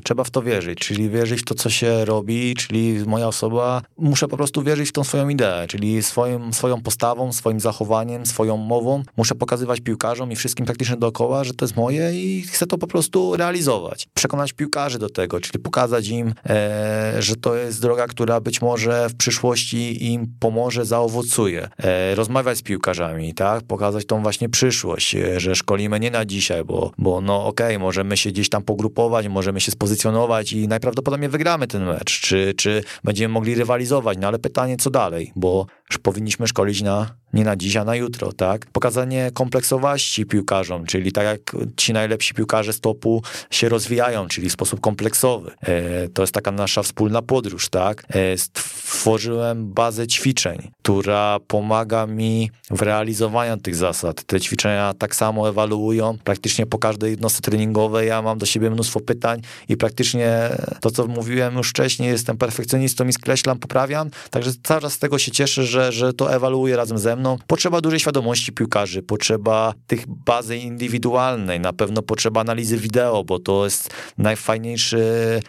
trzeba w to wierzyć, czyli wierzyć w to, co się robi, czyli moja osoba, muszę po prostu wierzyć w tą swoją ideę, czyli swoim, swoją postawą, swoim zachowaniem, swoją mową. Muszę pokazywać piłkarzom i wszystkim praktycznie dookoła, że to jest moje i chcę to po prostu realizować. Przekonać piłkarzy do tego, czyli pokazać im, e, że to jest droga, która być może w przyszłości przyszłości im pomoże, zaowocuje. E, rozmawiać z piłkarzami, tak? Pokazać tą właśnie przyszłość, e, że szkolimy nie na dzisiaj, bo, bo no okej, okay, możemy się gdzieś tam pogrupować, możemy się spozycjonować i najprawdopodobniej wygramy ten mecz, czy, czy będziemy mogli rywalizować, no ale pytanie co dalej, bo powinniśmy szkolić na, nie na dziś, a na jutro, tak? Pokazanie kompleksowości piłkarzom, czyli tak jak ci najlepsi piłkarze stopu się rozwijają, czyli w sposób kompleksowy. E, to jest taka nasza wspólna podróż, tak? E, stworzyłem bazę ćwiczeń, która pomaga mi w realizowaniu tych zasad. Te ćwiczenia tak samo ewaluują praktycznie po każdej jednostce treningowej. Ja mam do siebie mnóstwo pytań i praktycznie to, co mówiłem już wcześniej, jestem perfekcjonistą i skreślam, poprawiam, także cały czas z tego się cieszę, że, że to ewaluuje razem ze mną. Potrzeba dużej świadomości piłkarzy, potrzeba tych bazy indywidualnej, na pewno potrzeba analizy wideo, bo to jest najfajniejszy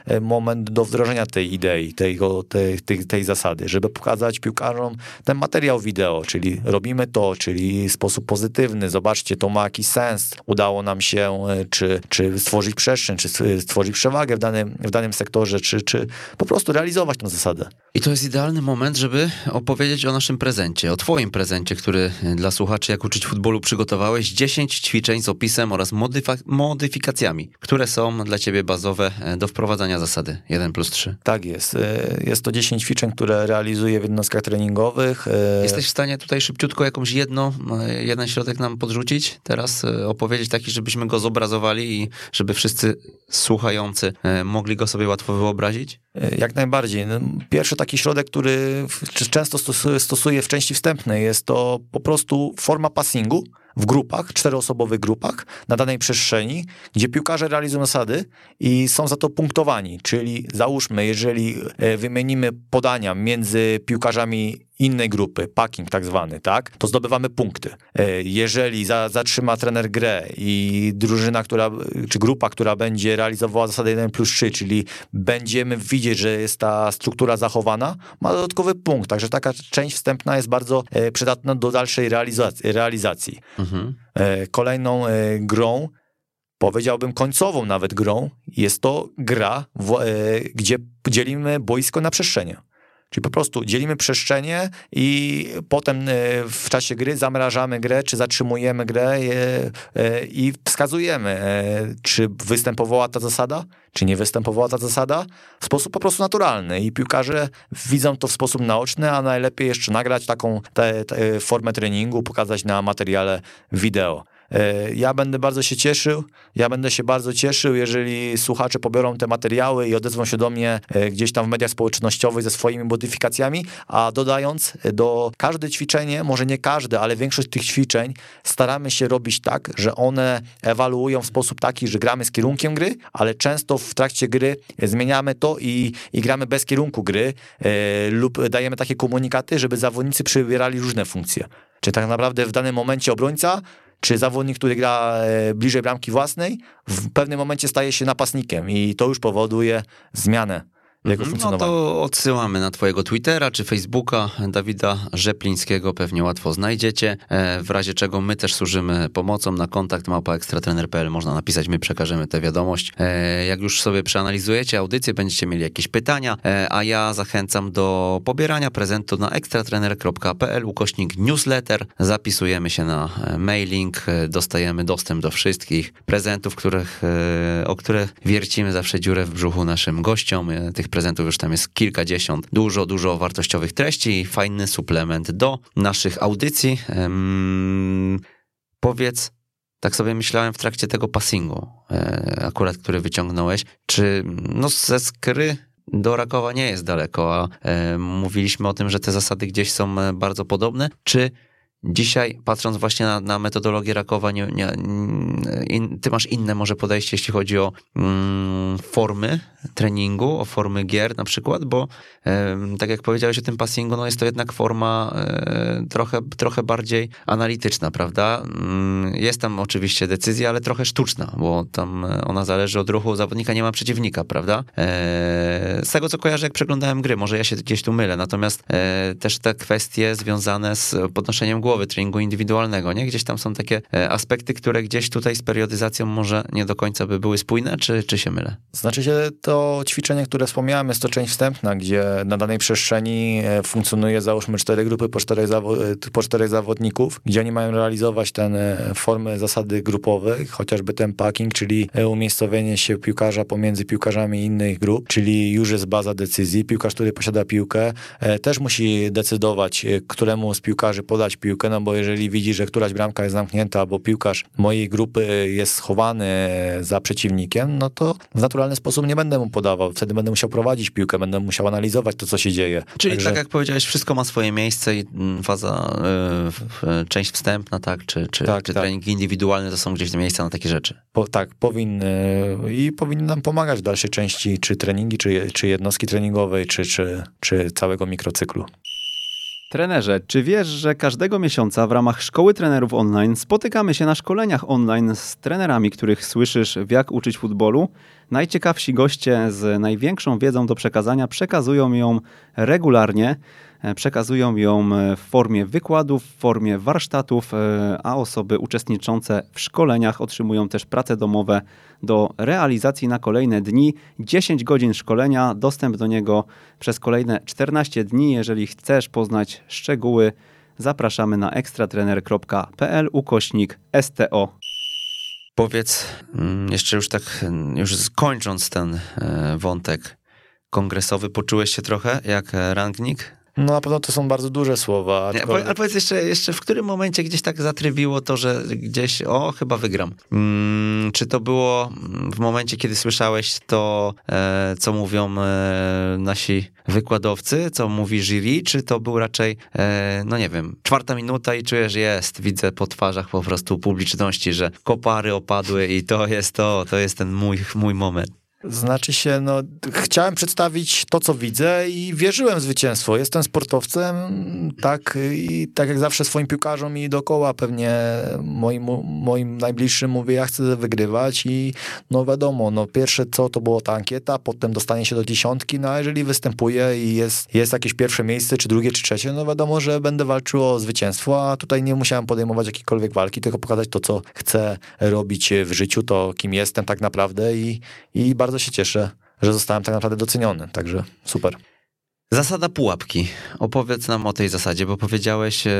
e, moment do wdrożenia tej idei, tej, tej, tej, tej zasady, żeby pokazać piłkarzom ten materiał wideo, czyli robimy to, czyli sposób pozytywny, zobaczcie, to ma jakiś sens, udało nam się e, czy, czy stworzyć przestrzeń, czy stworzyć przewagę w danym, w danym sektorze, czy, czy po prostu realizować tę zasadę. I to jest idealny moment, żeby opowiedzieć o naszym prezencie, o twoim prezencie, który dla słuchaczy Jak uczyć futbolu przygotowałeś. 10 ćwiczeń z opisem oraz modyfa- modyfikacjami, które są dla ciebie bazowe e, do wprowadzania zasady 1 plus 3. Tak jest. E, jest to 10 ćwiczeń, które realizuję w jednostkach treningowych. E, Jesteś w stanie tutaj szybciutko jakąś jedno, jeden środek nam podrzucić? Teraz opowiedzieć taki, żebyśmy go zobrazowali i żeby wszyscy słuchający mogli go sobie łatwo wyobrazić? Jak najbardziej. No, pierwszy taki środek, który często stosuję w części wstępnej, jest to po prostu forma passingu w grupach, czteroosobowych grupach na danej przestrzeni, gdzie piłkarze realizują zasady i są za to punktowani. Czyli załóżmy, jeżeli e, wymienimy podania między piłkarzami innej grupy, packing tak zwany, tak, to zdobywamy punkty. E, jeżeli za, zatrzyma trener grę i drużyna, która, czy grupa, która będzie realizowała zasadę 1 plus 3, czyli będziemy widzieć, że jest ta struktura zachowana, ma dodatkowy punkt. Także taka część wstępna jest bardzo e, przydatna do dalszej realizacji. realizacji. Mhm. E, kolejną grą powiedziałbym końcową nawet grą, jest to gra, w, gdzie dzielimy boisko na przestrzenie. Czyli po prostu dzielimy przestrzenie i potem e, w czasie gry zamrażamy grę, czy zatrzymujemy grę e, e, i wskazujemy, czy występowała ta zasada, czy nie występowała ta zasada w sposób po prostu naturalny. I piłkarze widzą to w sposób naoczny, a najlepiej jeszcze nagrać taką te, te formę treningu, pokazać na materiale wideo. E, ja będę bardzo się cieszył, ja będę się bardzo cieszył, jeżeli słuchacze pobiorą te materiały i odezwą się do mnie e, gdzieś tam w mediach społecznościowych ze swoimi modyfikacjami, a dodając do każde ćwiczenie, może nie każde, ale większość tych ćwiczeń staramy się robić tak, że one ewaluują w sposób taki, że gramy z kierunkiem gry, ale często w trakcie gry zmieniamy to i, i gramy bez kierunku gry e, lub dajemy takie komunikaty, żeby zawodnicy przybierali różne funkcje. Czy tak naprawdę w danym momencie obrońca czy zawodnik, który gra e, bliżej bramki własnej, w pewnym momencie staje się napastnikiem i to już powoduje zmianę jego mhm. funkcjonowania. No to odsyłamy na twojego Twittera czy Facebooka Dawida Rzeplińskiego, pewnie łatwo znajdziecie. E, w razie czego my też służymy pomocą na kontakt małpa ekstratrener.pl można napisać, my przekażemy tę wiadomość. E, jak już sobie przeanalizujecie audycję, będziecie mieli jakieś pytania, e, a ja zachęcam do pobierania prezentu na ekstratrener.pl ukośnik newsletter. Zapisujemy się na mailing, dostajemy dostęp do wszystkich prezentów, których, o które wiercimy zawsze dziurę w brzuchu naszym gościom. Tych prezentów już tam jest kilkadziesiąt. Dużo, dużo wartościowych treści i fajny suplement do naszych audycji. Um, powiedz, tak sobie myślałem w trakcie tego passingu, e, akurat który wyciągnąłeś, czy no ze skry do Rakowa nie jest daleko, a e, mówiliśmy o tym, że te zasady gdzieś są e, bardzo podobne, czy Dzisiaj, patrząc właśnie na, na metodologię Rakowa, nie, nie, in, ty masz inne może podejście, jeśli chodzi o mm, formy treningu, o formy gier na przykład, bo e, tak jak powiedziałeś o tym passingu, no jest to jednak forma e, trochę, trochę bardziej analityczna, prawda? Mm, jest tam oczywiście decyzja, ale trochę sztuczna, bo tam ona zależy od ruchu zawodnika, nie ma przeciwnika, prawda? E, z tego, co kojarzę, jak przeglądałem gry, może ja się gdzieś tu mylę, natomiast e, też te kwestie związane z podnoszeniem głowy, treningu indywidualnego, nie? Gdzieś tam są takie e, aspekty, które gdzieś tutaj z periodyzacją może nie do końca by były spójne, czy, czy się mylę? Znaczy się to ćwiczenie, które wspomniałem, jest to część wstępna, gdzie na danej przestrzeni e, funkcjonuje załóżmy cztery grupy po czterech, zawo e, po czterech zawodników, gdzie oni mają realizować ten formę zasady grupowej, chociażby ten packing, czyli umiejscowienie się piłkarza pomiędzy piłkarzami innych grup, czyli już jest baza decyzji. Piłkarz, który posiada piłkę, też musi decydować, któremu z piłkarzy podać piłkę, no bo jeżeli widzi, że któraś bramka jest zamknięta, albo piłkarz mojej grupy jest schowany za przeciwnikiem, no to w naturalny sposób nie będę mu podawał. Wtedy będę musiał prowadzić piłkę, będę musiał analizować to, co się dzieje. Czyli Także... tak jak powiedziałeś, wszystko ma swoje miejsce i mm, faza, yy, część wstępna, tak, czy, czy, tak, czy tak. treningi indywidualne to są gdzieś miejsca na takie rzeczy. Po, tak, powinny i powinny nam pomagać w dalszej części, czy treningi, czy, czy jednostki treningowej, czy, czy, czy całego mikrocyklu. Trenerze, czy wiesz, że każdego miesiąca w ramach Szkoły Trenerów Online spotykamy się na szkoleniach online z trenerami, których słyszysz w jak uczyć futbolu? Najciekawsi goście z największą wiedzą do przekazania przekazują ją regularnie. E, przekazują ją e, w formie wykładów, w formie warsztatów, e, a osoby uczestniczące w szkoleniach otrzymują też prace domowe do realizacji na kolejne dni. 10 godzin szkolenia, dostęp do niego przez kolejne 14 dni. Jeżeli chcesz poznać szczegóły, zapraszamy na ekstratrener.pl ukośnik STO. Powiedz, mm, jeszcze już tak, już kończąc ten wątek kongresowy, poczułeś się trochę jak rangnik? No na pewno to są bardzo duże słowa. Nie, ale powiedz jeszcze, jeszcze, w którym momencie gdzieś tak zatrybiło to, że gdzieś, o, chyba wygram. Mm, czy to było w momencie, kiedy słyszałeś to, e, co mówią e, nasi wykładowcy, co mówi jury, czy to był raczej, e, no nie wiem, czwarta minuta i czujesz, jest, widzę po twarzach po prostu publiczności, że kopary opadły i to jest to, to jest ten mój, mój moment. Znaczy się, no, chciałem przedstawić to, co widzę i wierzyłem w zwycięstwo. Jestem sportowcem, tak, i tak jak zawsze swoim piłkarzom i dookoła pewnie moim, moim najbliższym mówię, ja chcę wygrywać i no wiadomo, no pierwsze co to była ta ankieta, potem dostanie się do dziesiątki, no a jeżeli występuję i jest, jest jakieś pierwsze miejsce, czy drugie, czy trzecie, no wiadomo, że będę walczył o zwycięstwo, a tutaj nie musiałem podejmować jakiejkolwiek walki, tylko pokazać to, co chcę robić w życiu, to kim jestem tak naprawdę i, i bardzo się cieszę, że zostałem tak naprawdę doceniony, także super. Zasada pułapki. Opowiedz nam o tej zasadzie, bo powiedziałeś e,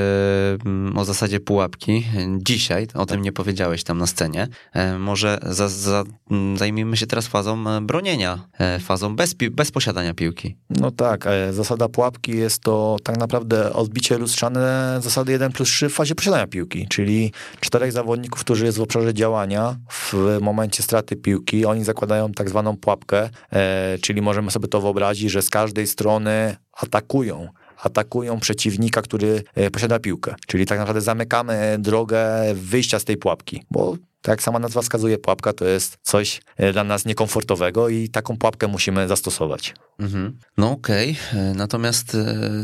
mm, o zasadzie pułapki dzisiaj, o tym nie powiedziałeś tam na scenie. E, może za, za, m, zajmijmy się teraz fazą e, bronienia, e, fazą bez, bez posiadania piłki. No tak, e, zasada pułapki jest to tak naprawdę odbicie lustrzane zasady 1 plus 3 w fazie posiadania piłki, czyli czterech zawodników, którzy jest w obszarze działania w momencie straty piłki, oni zakładają tak zwaną pułapkę, e, czyli możemy sobie to wyobrazić, że z każdej strony atakują atakują przeciwnika, który e, posiada piłkę. Czyli tak naprawdę zamykamy drogę wyjścia z tej pułapki, bo tak jak sama nazwa wskazuje, pułapka to jest coś e, dla nas niekomfortowego i taką pułapkę musimy zastosować. Mhm. No okej, e, natomiast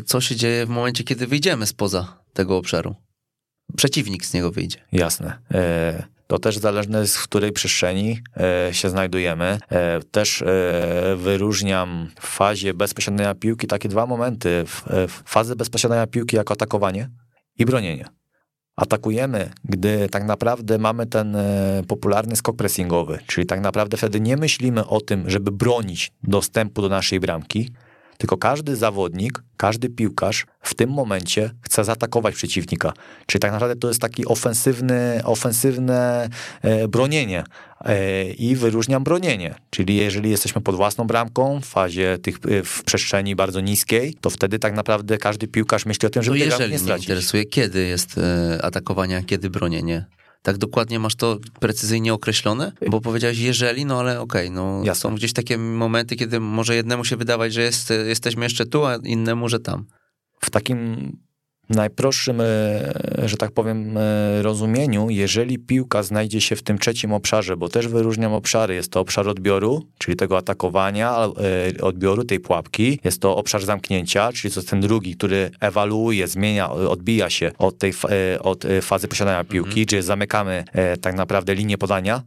co się dzieje w momencie, kiedy wyjdziemy spoza tego obszaru? Przeciwnik z niego wyjdzie. Jasne. To też zależne jest, w której przestrzeni e, się znajdujemy. E, Też e, wyróżniam w fazie bez posiadania piłki takie dwa momenty. Fazę bez posiadania piłki jako atakowanie i bronienie. Atakujemy, gdy tak naprawdę mamy ten popularny skok pressingowy, czyli tak naprawdę wtedy nie myślimy o tym, żeby bronić dostępu do naszej bramki, tylko każdy zawodnik, każdy piłkarz w tym momencie chce zaatakować przeciwnika. Czyli tak naprawdę to jest taki ofensywny, ofensywne e, bronienie. E, I wyróżniam bronienie. Czyli jeżeli jesteśmy pod własną bramką w fazie tych, e, w przestrzeni bardzo niskiej, to wtedy tak naprawdę każdy piłkarz myśli o tym, żeby bramki jeżeli nie mnie stracić. interesuje, kiedy jest atakowanie, a kiedy bronienie? Tak dokładnie masz to precyzyjnie określone? Bo powiedziałeś jeżeli, no ale okej, no Jasne. są gdzieś takie momenty, kiedy może jednemu się wydawać, że jest, jesteśmy jeszcze tu, a innemu, że tam. w takim najprostszym, e, że tak powiem, e, rozumieniu, jeżeli piłka znajdzie się w tym trzecim obszarze, bo też wyróżniam obszary, jest to obszar odbioru, czyli tego atakowania, e, odbioru tej pułapki, jest to obszar zamknięcia, czyli to jest ten drugi, który ewaluuje, zmienia, odbija się od tej od fazy posiadania piłki, czyli zamykamy tak naprawdę linię podania,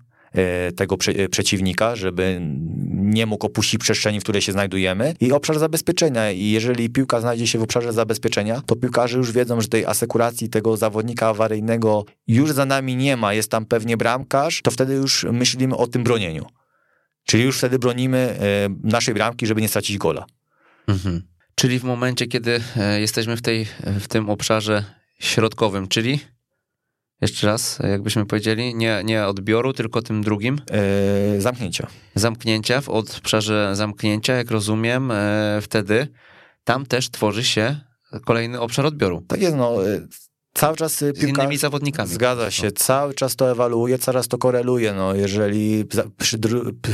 tego prze, e, przeciwnika, żeby nie mógł opuścić przestrzeni, w której się znajdujemy i obszar zabezpieczenia. I jeżeli piłka znajdzie się w obszarze zabezpieczenia, to piłkarze już wiedzą, że tej asekuracji tego zawodnika awaryjnego już za nami nie ma, jest tam pewnie bramkarz, to wtedy już myślimy o tym bronieniu. Czyli już wtedy bronimy e, naszej bramki, żeby nie stracić gola. Mhm. Czyli w momencie, kiedy e, jesteśmy w, tej, w tym obszarze środkowym, czyli jeszcze raz, jakbyśmy powiedzieli, nie, nie odbioru, tylko tym drugim, E, zamknięcia. zamknięcia, w obszarze zamknięcia, jak rozumiem, e, wtedy tam też tworzy się kolejny obszar odbioru Tak jest, no. E, Cały czas e, z piłka... innymi zawodnikami. Zgadza się, cały czas to ewaluuje, czas to koreluje. No, jeżeli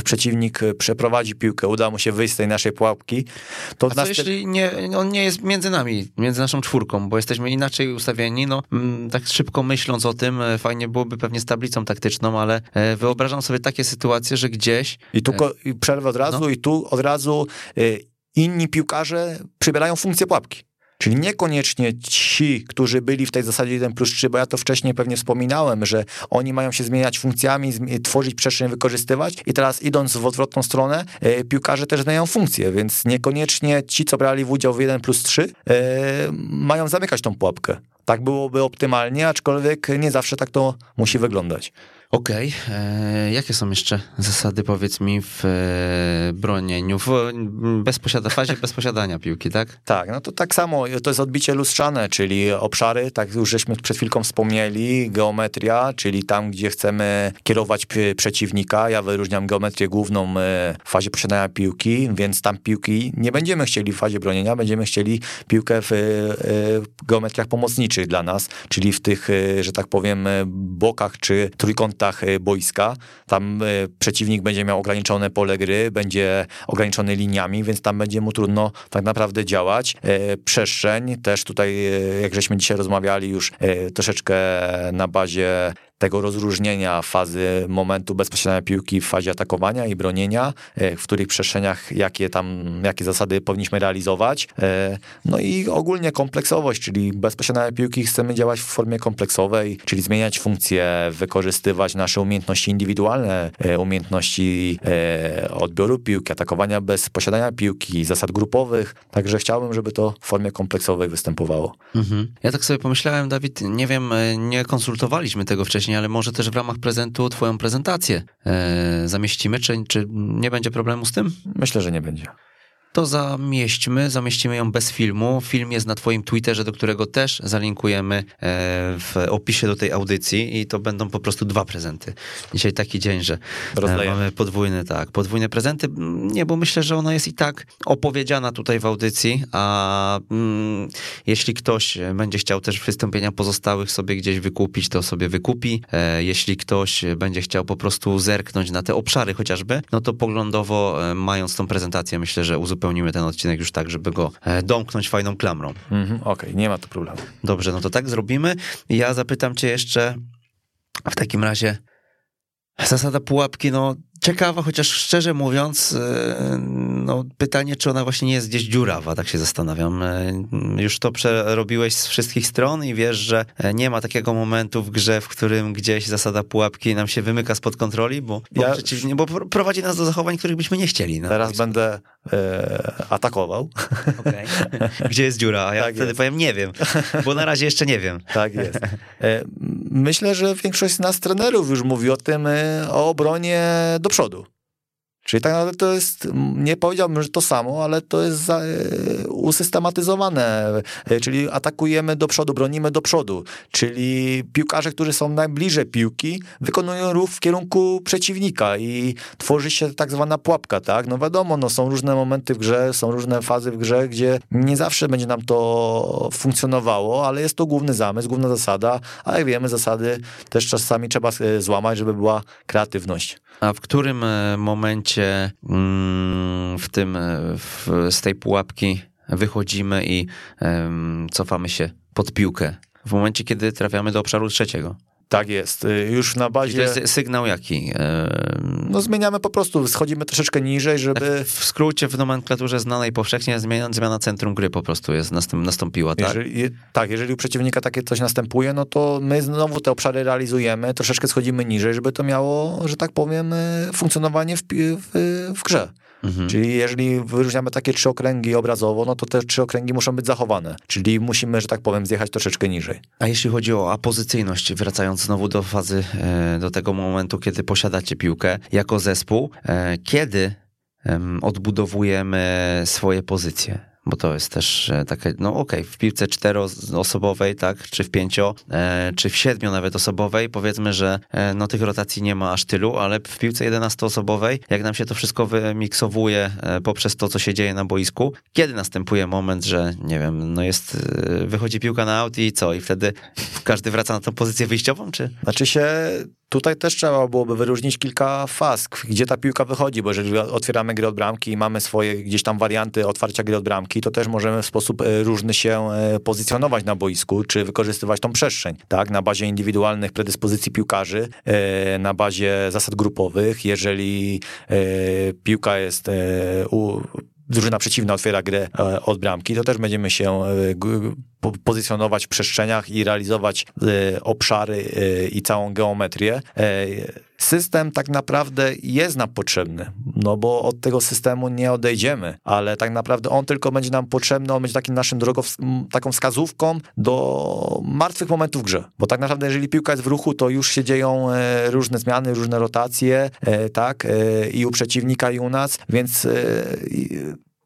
przeciwnik e, przeprowadzi piłkę, uda mu się wyjść z tej naszej pułapki, to A co jeśli nie, on nie jest między nami, między naszą czwórką, bo jesteśmy inaczej ustawieni, no mm, tak szybko myśląc o tym, e, fajnie byłoby pewnie z tablicą taktyczną, ale e, wyobrażam sobie takie sytuacje, że gdzieś I tu ko- i przerwę od razu No. i tu od razu y, inni piłkarze przybierają funkcję pułapki. Czyli niekoniecznie ci, którzy byli w tej zasadzie 1 plus 3, bo ja to wcześniej pewnie wspominałem, że oni mają się zmieniać funkcjami, tworzyć przestrzeń, wykorzystywać i teraz idąc w odwrotną stronę, e, piłkarze też zmieniają funkcje, więc niekoniecznie ci, co brali w udział w 1 plus 3, e, mają zamykać tą pułapkę. Tak byłoby optymalnie, aczkolwiek nie zawsze tak to musi wyglądać. Okej, okay. E, jakie są jeszcze zasady, powiedz mi, w e, bronieniu, w bezposiada, fazie bezposiadania piłki, tak? Tak, no to tak samo, to jest odbicie lustrzane, czyli obszary, tak już żeśmy przed chwilką wspomnieli, geometria, czyli tam, gdzie chcemy kierować przeciwnika, ja wyróżniam geometrię główną e, w fazie posiadania piłki, więc tam piłki nie będziemy chcieli w fazie bronienia, będziemy chcieli piłkę w, geometriach pomocniczych dla nas, czyli w tych, że tak powiem, bokach czy trójkątach E, boiska. Tam e, przeciwnik będzie miał ograniczone pole gry, będzie ograniczony liniami, więc tam będzie mu trudno tak naprawdę działać. E, przestrzeń też tutaj, jak żeśmy dzisiaj rozmawiali już troszeczkę na bazie tego rozróżnienia fazy momentu bezpośrednia piłki w fazie atakowania i bronienia, e, w których przestrzeniach jakie tam, jakie zasady powinniśmy realizować. E, no i ogólnie kompleksowość, czyli bezpośrednia piłki chcemy działać w formie kompleksowej, czyli zmieniać funkcje, wykorzystywać nasze umiejętności indywidualne, e, umiejętności odbioru piłki, atakowania bez posiadania piłki, zasad grupowych. Także chciałbym, żeby to w formie kompleksowej występowało. Mhm. Ja tak sobie pomyślałem, Dawid, nie wiem, nie konsultowaliśmy tego wcześniej, wcześniej, ale może też w ramach prezentu twoją prezentację e, zamieścimy, czy, czy nie będzie problemu z tym? Myślę, że nie będzie to zamieśćmy, zamieścimy ją bez filmu. Film jest na twoim Twitterze, do którego też zalinkujemy e, w opisie do tej audycji i to będą po prostu dwa prezenty. Dzisiaj taki dzień, że e, mamy podwójne, tak, podwójne prezenty. Nie, bo myślę, że ona jest i tak opowiedziana tutaj w audycji, a mm, jeśli ktoś będzie chciał też wystąpienia pozostałych sobie gdzieś wykupić, to sobie wykupi. E, jeśli ktoś będzie chciał po prostu zerknąć na te obszary chociażby, no to poglądowo mając tą prezentację, myślę, że uzupełni uzupełnimy ten odcinek już tak, żeby go e, domknąć fajną klamrą. Mhm, Okej, okay, nie ma to problemu. Dobrze, no to tak zrobimy. Ja zapytam cię jeszcze w takim razie zasada pułapki, no ciekawa, chociaż szczerze mówiąc, e, no, pytanie, czy ona właśnie nie jest gdzieś dziurawa, tak się zastanawiam. E, już to przerobiłeś z wszystkich stron i wiesz, że nie ma takiego momentu w grze, w którym gdzieś zasada pułapki nam się wymyka spod kontroli, bo, bo ja... przeciwnie, bo prowadzi nas do zachowań, których byśmy nie chcieli. No. Teraz będę atakował. Okay. <laughs> Gdzie jest dziura? A ja tak wtedy jest. powiem, nie wiem, bo na razie jeszcze nie wiem. <laughs> Tak jest. E, myślę, że większość z nas trenerów już mówi o tym, o obronie do przodu. Czyli tak naprawdę to jest, nie powiedziałbym, że to samo, ale to jest za, e, usystematyzowane, e, czyli atakujemy do przodu, bronimy do przodu, czyli piłkarze, którzy są najbliżej piłki, wykonują ruch w kierunku przeciwnika i tworzy się tak zwana pułapka, tak? No wiadomo, no są różne momenty w grze, są różne fazy w grze, gdzie nie zawsze będzie nam to funkcjonowało, ale jest to główny zamysł, główna zasada, a jak wiemy, zasady też czasami trzeba e, złamać, żeby była kreatywność. A w którym momencie mm, w tym, w, z tej pułapki wychodzimy i cofamy się pod piłkę. W momencie, kiedy trafiamy do obszaru trzeciego. Tak jest. Y, już na bazie. To jest sygnał jaki? No zmieniamy po prostu, schodzimy troszeczkę niżej, żeby. Tak w skrócie w nomenklaturze znanej powszechnie zmiana, zmiana centrum gry po prostu jest nastąpiła, tak? Jeżeli, tak, jeżeli u przeciwnika takie coś następuje, no to my znowu te obszary realizujemy, troszeczkę schodzimy niżej, żeby to miało, że tak powiem, y, funkcjonowanie w, w, w grze. Mhm. Czyli jeżeli wyróżniamy takie trzy okręgi obrazowo, no to te trzy okręgi muszą być zachowane. Czyli musimy, że tak powiem, zjechać troszeczkę niżej. A jeśli chodzi o apozycyjność, wracając znowu do fazy, e, do tego momentu, kiedy posiadacie piłkę jako zespół, e, kiedy odbudowujemy swoje pozycje? Bo to jest też e, takie, no okej, okay, w piłce czteroosobowej, tak, czy w pięcio, e, czy w siedmiu nawet osobowej, powiedzmy, że e, no tych rotacji nie ma aż tylu, ale w piłce jedenastoosobowej, jak nam się to wszystko wymiksowuje e, poprzez to, co się dzieje na boisku, kiedy następuje moment, że nie wiem, no jest, e, wychodzi piłka na aut i co, i wtedy każdy wraca na tą pozycję wyjściową, czy? Znaczy się Tutaj też trzeba byłoby wyróżnić kilka faz, gdzie ta piłka wychodzi, bo jeżeli otwieramy gry od bramki i mamy swoje gdzieś tam warianty otwarcia gry od bramki, to też możemy w sposób e, różny się e, pozycjonować na boisku, czy wykorzystywać tą przestrzeń, tak, na bazie indywidualnych predyspozycji piłkarzy, e, na bazie zasad grupowych, jeżeli piłka jest drużyna przeciwna otwiera grę e, od bramki, to też będziemy się pozycjonować w przestrzeniach i realizować obszary i całą geometrię system tak naprawdę jest nam potrzebny, no bo od tego systemu nie odejdziemy, ale tak naprawdę on tylko będzie nam potrzebny, on będzie takim naszym drogą, taką wskazówką do martwych momentów w grze, bo tak naprawdę jeżeli piłka jest w ruchu, to już się dzieją e, różne zmiany, różne rotacje, e, tak, e, i u przeciwnika i u nas, więc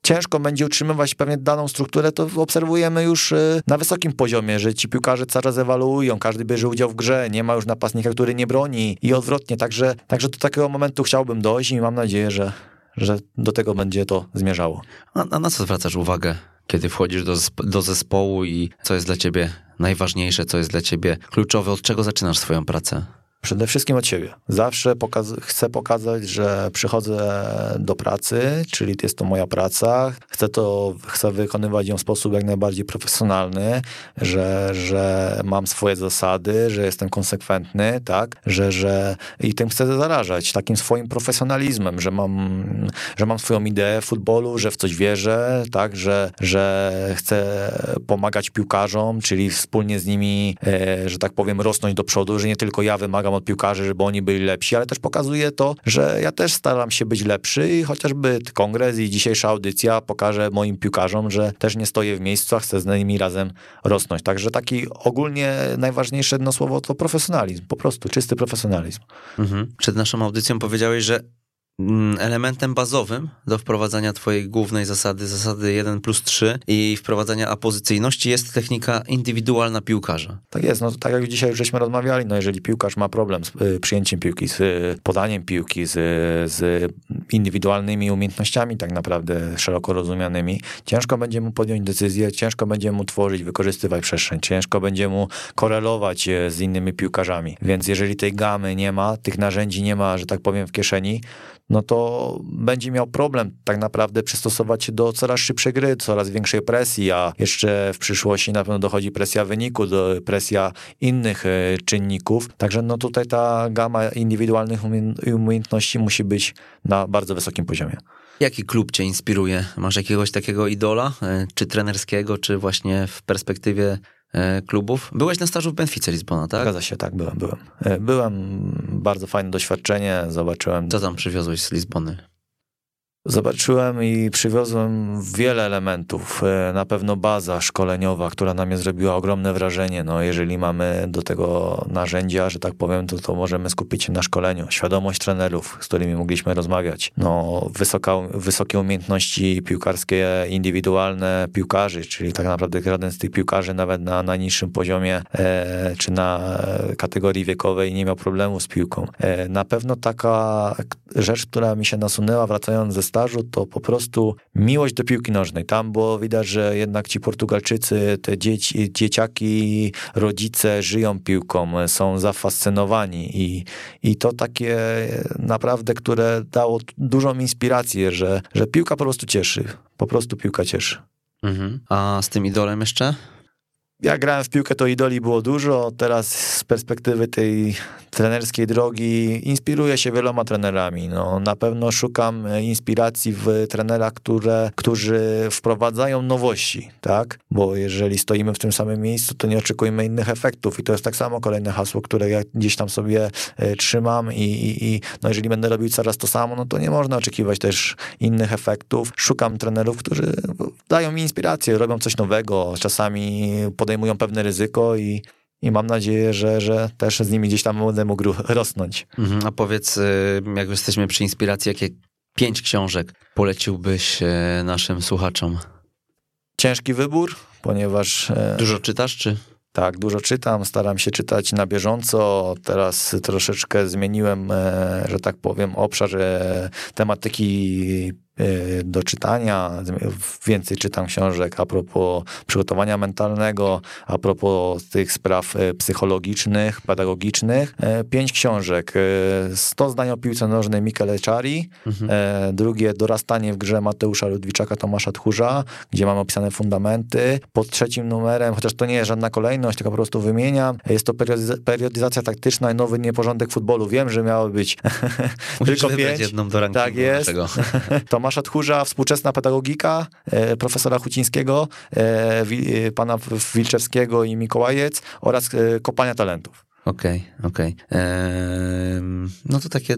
ciężko będzie utrzymywać pewnie daną strukturę, to obserwujemy już y, na wysokim poziomie, że ci piłkarze coraz ewaluują, każdy bierze udział w grze, nie ma już napastnika, który nie broni i odwrotnie, także, także do takiego momentu chciałbym dojść i mam nadzieję, że, że do tego będzie to zmierzało. A, a na co zwracasz uwagę, kiedy wchodzisz do, do zespołu i co jest dla ciebie najważniejsze, co jest dla ciebie kluczowe, od czego zaczynasz swoją pracę? Przede wszystkim od siebie. Zawsze pokaz chcę pokazać, że przychodzę do pracy, czyli jest to moja praca. Chcę to, chcę wykonywać ją w sposób jak najbardziej profesjonalny, że, że mam swoje zasady, że jestem konsekwentny, tak, że, że i tym chcę zarażać, takim swoim profesjonalizmem, że mam, że mam swoją ideę futbolu, że w coś wierzę, tak, że, że chcę pomagać piłkarzom, czyli wspólnie z nimi, e, że tak powiem, rosnąć do przodu, że nie tylko ja wymagam od piłkarzy, żeby oni byli lepsi, ale też pokazuje to, że ja też staram się być lepszy i chociażby kongres i dzisiejsza audycja pokaże moim piłkarzom, że też nie stoję w miejscu, a chcę z nimi razem rosnąć. Także taki ogólnie najważniejsze jedno słowo to profesjonalizm, po prostu czysty profesjonalizm. Mhm. Przed naszą audycją powiedziałeś, że elementem bazowym do wprowadzania twojej głównej zasady, zasady 1 plus 3 i wprowadzania apozycyjności jest technika indywidualna piłkarza. Tak jest, no tak jak dzisiaj już żeśmy rozmawiali, no jeżeli piłkarz ma problem z y, przyjęciem piłki, z y, podaniem piłki, z, z indywidualnymi umiejętnościami tak naprawdę szeroko rozumianymi, ciężko będzie mu podjąć decyzję, ciężko będzie mu tworzyć, wykorzystywać przestrzeń, ciężko będzie mu korelować z innymi piłkarzami. Więc jeżeli tej gamy nie ma, tych narzędzi nie ma, że tak powiem, w kieszeni, no to będzie miał problem tak naprawdę przystosować się do coraz szybszej gry, coraz większej presji, a jeszcze w przyszłości na pewno dochodzi presja wyniku, do presja innych e, czynników. Także no tutaj ta gama indywidualnych umiejętności musi być na bardzo wysokim poziomie. Jaki klub cię inspiruje? Masz jakiegoś takiego idola, e, czy trenerskiego, czy właśnie w perspektywie klubów. Byłeś na stażu w Benfice Lizbona, tak? Zgadza się, tak, byłem, byłem. E, byłem, bardzo fajne doświadczenie, zobaczyłem... Co tam przywiozłeś z Lizbony? Zobaczyłem i przywiozłem wiele elementów. E, na pewno baza szkoleniowa, która na mnie zrobiła ogromne wrażenie. No, jeżeli mamy do tego narzędzia, że tak powiem, to, to możemy skupić się na szkoleniu. Świadomość trenerów, z którymi mogliśmy rozmawiać. No, wysoka, wysokie umiejętności piłkarskie, indywidualne piłkarzy, czyli tak naprawdę żaden z tych piłkarzy nawet na najniższym poziomie e, czy na kategorii wiekowej nie miał problemu z piłką. E, na pewno taka rzecz, która mi się nasunęła wracając ze stażu, to po prostu miłość do piłki nożnej. Tam było widać, że jednak ci Portugalczycy, te dzieci, dzieciaki, rodzice żyją piłką, są zafascynowani i, i to takie naprawdę, które dało dużą inspirację, że, że piłka po prostu cieszy. Po prostu piłka cieszy. Mhm. A z tym idolem jeszcze? Ja grałem w piłkę, to idoli było dużo. Teraz z perspektywy tej trenerskiej drogi inspiruję się wieloma trenerami. No, na pewno szukam e, inspiracji w trenerach, które, którzy wprowadzają nowości, tak? Bo jeżeli stoimy w tym samym miejscu, to nie oczekujemy innych efektów. I to jest tak samo kolejne hasło, które ja gdzieś tam sobie e, trzymam i, i, i no jeżeli będę robił coraz to samo, no to nie można oczekiwać też innych efektów. Szukam trenerów, którzy dają mi inspirację, robią coś nowego, czasami podejmują pewne ryzyko i i mam nadzieję, że, że też z nimi gdzieś tam będę mógł rosnąć. Mhm, a powiedz, y, jak jesteśmy przy inspiracji, jakie pięć książek poleciłbyś y, naszym słuchaczom? Ciężki wybór, ponieważ... E, Dużo czytasz, czy? Tak, dużo czytam, staram się czytać na bieżąco. Teraz troszeczkę zmieniłem, e, że tak powiem, obszar e, tematyki do czytania, więcej czytam książek a propos przygotowania mentalnego, a propos tych spraw y, psychologicznych, pedagogicznych. E, pięć książek. 100 e, zdań o piłce nożnej Michele Czari, mhm. Drugie Dorastanie w grze Mateusza Ludwiczaka, Tomasza Tchórza, gdzie mamy opisane fundamenty. Pod trzecim numerem, chociaż to nie jest żadna kolejność, tylko po prostu wymieniam, jest to periodyzacja taktyczna i nowy nieporządek futbolu. Wiem, że miało być <laughs> tylko pięć. jedną do Tak jest. <laughs> <laughs> Tomasza Tchórza, współczesna pedagogika e, profesora Hucińskiego, e, e, pana Wilczewskiego i Mikołajec oraz kopania talentów. Okej, okay, okej. Okay. No to takie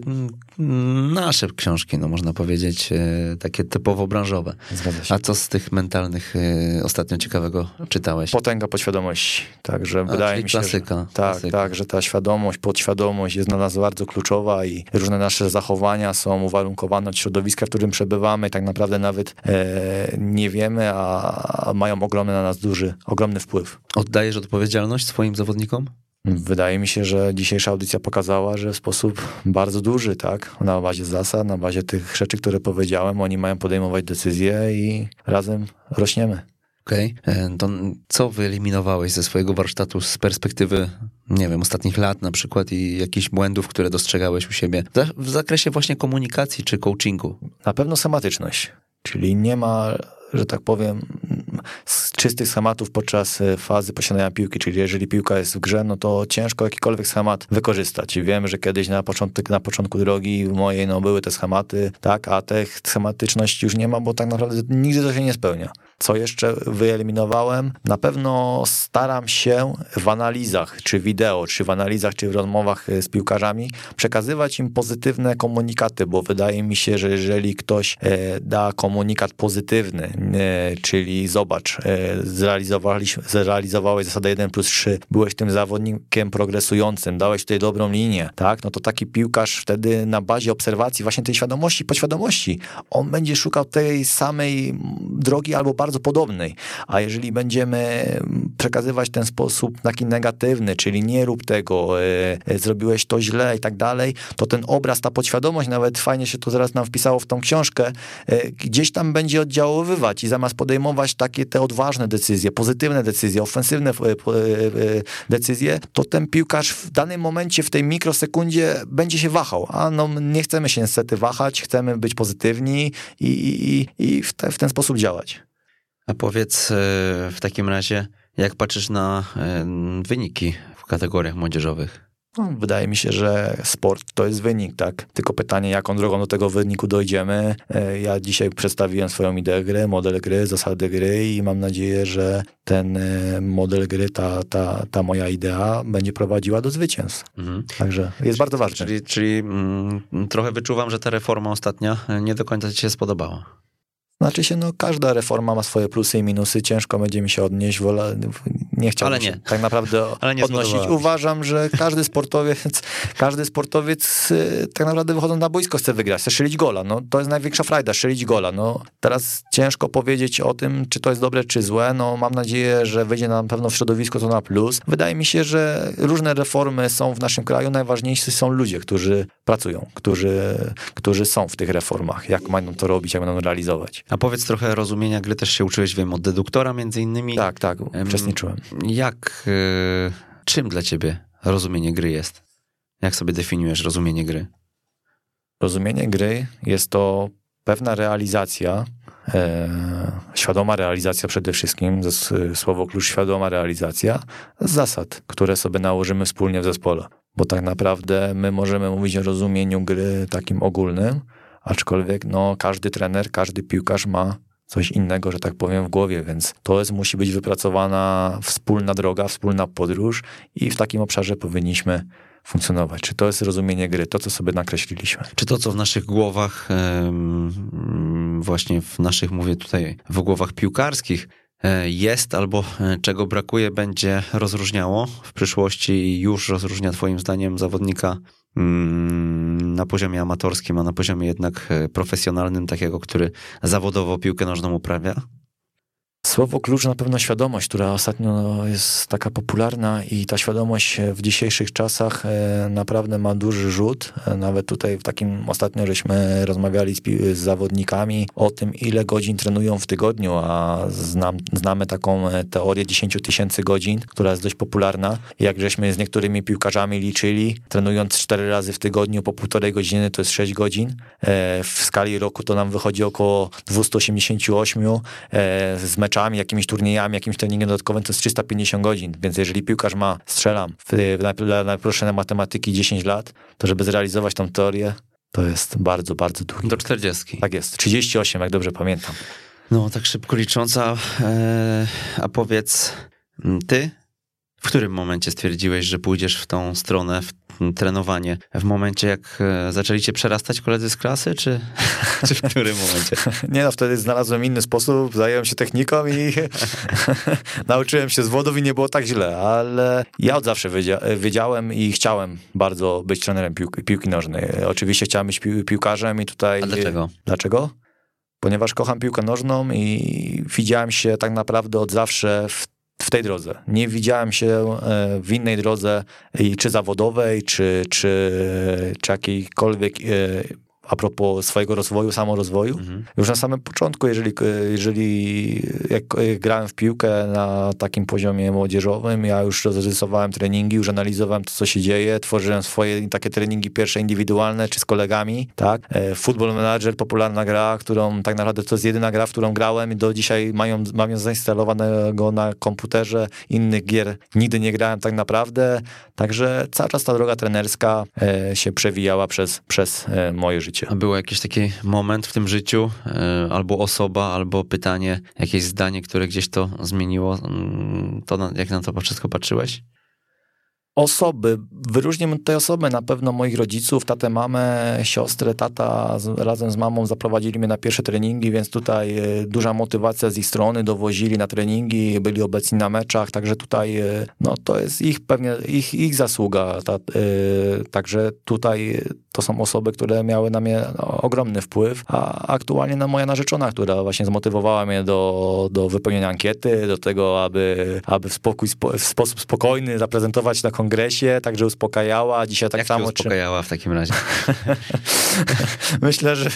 mm, nasze książki, no można powiedzieć, e, takie typowo branżowe. Zgadza się. A co z tych mentalnych e, ostatnio ciekawego czytałeś? Potęga podświadomości. Także A, wydaje mi się, klasyka, że, tak, klasyka. tak, że ta świadomość, podświadomość jest dla nas bardzo kluczowa i różne nasze zachowania są uwarunkowane od środowiska, w którym przebywamy i tak naprawdę nawet e, nie wiemy, a, a mają ogromny na nas duży, ogromny wpływ. Oddajesz odpowiedzialność swoim zawodnikom? Wydaje mi się, że dzisiejsza audycja pokazała, że w sposób bardzo duży, tak, na bazie zasad, na bazie tych rzeczy, które powiedziałem, oni mają podejmować decyzje i razem rośniemy. Okej, okay. to co wyeliminowałeś ze swojego warsztatu z perspektywy, nie wiem, ostatnich lat na przykład i jakichś błędów, które dostrzegałeś u siebie w zakresie właśnie komunikacji czy coachingu? Na pewno schematyczność, czyli nie ma że tak powiem, z czystych schematów podczas e, fazy posiadania piłki, czyli jeżeli piłka jest w grze, no to ciężko jakikolwiek schemat wykorzystać. I wiem, że kiedyś na, początek, na początku drogi mojej no, były te schematy, tak, a tych schematyczności już nie ma, bo tak naprawdę nigdy to się nie spełnia. Co jeszcze wyeliminowałem? Na pewno staram się w analizach, czy wideo, czy w analizach, czy w rozmowach e, z piłkarzami przekazywać im pozytywne komunikaty, bo wydaje mi się, że jeżeli ktoś e, da komunikat pozytywny, e, czyli zobacz, zrealizowałeś zasadę 1 plus 3, byłeś tym zawodnikiem progresującym, dałeś tutaj dobrą linię, tak? No to taki piłkarz wtedy na bazie obserwacji właśnie tej świadomości, podświadomości, on będzie szukał tej samej drogi albo bardzo bardzo podobnej. A jeżeli będziemy przekazywać ten sposób taki negatywny, czyli nie rób tego, e, e, zrobiłeś to źle i tak dalej, to ten obraz, ta podświadomość, nawet fajnie się to zaraz nam wpisało w tą książkę, e, gdzieś tam będzie oddziaływać i zamiast podejmować takie te odważne decyzje, pozytywne decyzje, ofensywne decyzje, to ten piłkarz w danym momencie, w tej mikrosekundzie będzie się wahał. A no nie chcemy się niestety wahać, chcemy być pozytywni i, i, i w, te, w ten sposób działać. A powiedz e, w takim razie, jak patrzysz na e, wyniki w kategoriach młodzieżowych? No, wydaje mi się, że sport to jest wynik, tak? Tylko pytanie, jaką drogą do tego wyniku dojdziemy. E, ja dzisiaj przedstawiłem swoją ideę gry, model gry, zasady gry i mam nadzieję, że ten model gry, ta, ta, ta moja idea będzie prowadziła do zwycięstw. Mhm. Także jest bardzo ważne. Czyli, czyli mm, trochę wyczuwam, że ta reforma ostatnia nie do końca ci się spodobała. Znaczy się, no każda reforma ma swoje plusy i minusy, ciężko będzie mi się odnieść, wolę, nie chciałbym nie. się tak naprawdę <laughs> odnosić. Uważam, że każdy sportowiec, każdy sportowiec y, tak naprawdę wychodząc na boisko chce wygrać, chce strzelić gola, no to jest największa frajda, strzelić gola, no teraz ciężko powiedzieć o tym, czy to jest dobre, czy złe, no mam nadzieję, że wyjdzie na pewno w środowisku to na plus. Wydaje mi się, że różne reformy są w naszym kraju, najważniejsi są ludzie, którzy pracują, którzy, którzy są w tych reformach, jak mają to robić, jak będą realizować. A powiedz trochę rozumienia gry też się uczyłeś, wiem, od deduktora między innymi. Tak, tak, uczestniczyłem. Jak, y, czym dla ciebie rozumienie gry jest? Jak sobie definiujesz rozumienie gry? Rozumienie gry jest to pewna realizacja, e, świadoma realizacja przede wszystkim, słowo klucz świadoma realizacja zasad, które sobie nałożymy wspólnie w zespole. Bo tak naprawdę my możemy mówić o rozumieniu gry takim ogólnym, aczkolwiek no, każdy trener, każdy piłkarz ma coś innego, że tak powiem, w głowie, więc to jest, musi być wypracowana wspólna droga, wspólna podróż i w takim obszarze powinniśmy funkcjonować. Czy to jest rozumienie gry, to co sobie nakreśliliśmy? Czy to, co w naszych głowach, właśnie w naszych, mówię tutaj, w głowach piłkarskich, e, jest albo e, czego brakuje, będzie rozróżniało w przyszłości i już rozróżnia Twoim zdaniem zawodnika na poziomie amatorskim, a na poziomie jednak e, profesjonalnym, takiego, który zawodowo piłkę nożną uprawia? Słowo klucz na pewno świadomość, która ostatnio jest taka popularna i ta świadomość w dzisiejszych czasach e, naprawdę ma duży rzut. E, nawet tutaj w takim ostatnio żeśmy rozmawiali z, z zawodnikami o tym, ile godzin trenują w tygodniu, a znam, znamy taką e, teorię 10 tysięcy godzin, która jest dość popularna. Jak żeśmy z niektórymi piłkarzami liczyli, trenując 4 razy w tygodniu po półtorej godziny to jest 6 godzin. W skali roku to nam wychodzi około 288 z meczami meczami, jakimiś turniejami, jakimś treningiem dodatkowym, to jest 350 godzin. Więc jeżeli piłkarz ma, strzelam, w, w najprostszej matematyki 10 lat, to żeby zrealizować tą teorię, To jest bardzo, bardzo długi. Do 40. Tak jest, 38, jak dobrze pamiętam. No, tak szybko licząca. E, a powiedz, ty w którym momencie stwierdziłeś, że pójdziesz w tą stronę, w trenowanie? W momencie, jak e, zaczęli cię przerastać koledzy z klasy, czy, <laughs> czy w którym momencie? <laughs> Nie no, wtedy znalazłem inny sposób, zająłem się techniką i <laughs> nauczyłem się z wodów i nie było tak źle, ale ja od zawsze wiedziałem i chciałem bardzo być trenerem piłki, piłki nożnej. Oczywiście chciałem być pił piłkarzem i tutaj... A dlaczego? Dlaczego? Ponieważ kocham piłkę nożną i widziałem się tak naprawdę od zawsze w w tej drodze. Nie widziałem się e, w innej drodze, czy zawodowej, czy, czy, czy jakiejkolwiek e, a propos swojego rozwoju, samorozwoju. Mhm. Już na samym początku, jeżeli, jeżeli jak grałem w piłkę na takim poziomie młodzieżowym, ja już rozrysowałem treningi, już analizowałem to, co się dzieje, tworzyłem swoje takie treningi pierwsze indywidualne, czy z kolegami, tak. E, Football Manager, popularna gra, którą tak naprawdę to jest jedyna gra, w którą grałem i do dzisiaj mają, mam ją zainstalowanego na komputerze, innych gier nigdy nie grałem tak naprawdę, także cały czas ta droga trenerska e, się przewijała przez, przez e, moje życie życie. A był jakiś taki moment w tym życiu, e, albo osoba, albo pytanie, jakieś zdanie, które gdzieś to zmieniło, mm, to jak na to wszystko patrzyłeś? osoby, wyróżnię tej osoby, na pewno moich rodziców, tatę, mamę, siostrę, tata z, razem z mamą zaprowadzili mnie na pierwsze treningi, więc tutaj e, duża motywacja z ich strony, dowozili na treningi, byli obecni na meczach, także tutaj e, no to jest ich pewnie, ich, ich zasługa, ta, także tutaj to są osoby, które miały na mnie ogromny wpływ, a aktualnie na moja narzeczona, która właśnie zmotywowała mnie do, do wypełnienia ankiety, do tego, aby, aby w, spokój, w sposób spokojny zaprezentować na kongresie, także uspokajała. Dzisiaj tak Jak samo. uspokajała w takim razie? <laughs> Myślę, że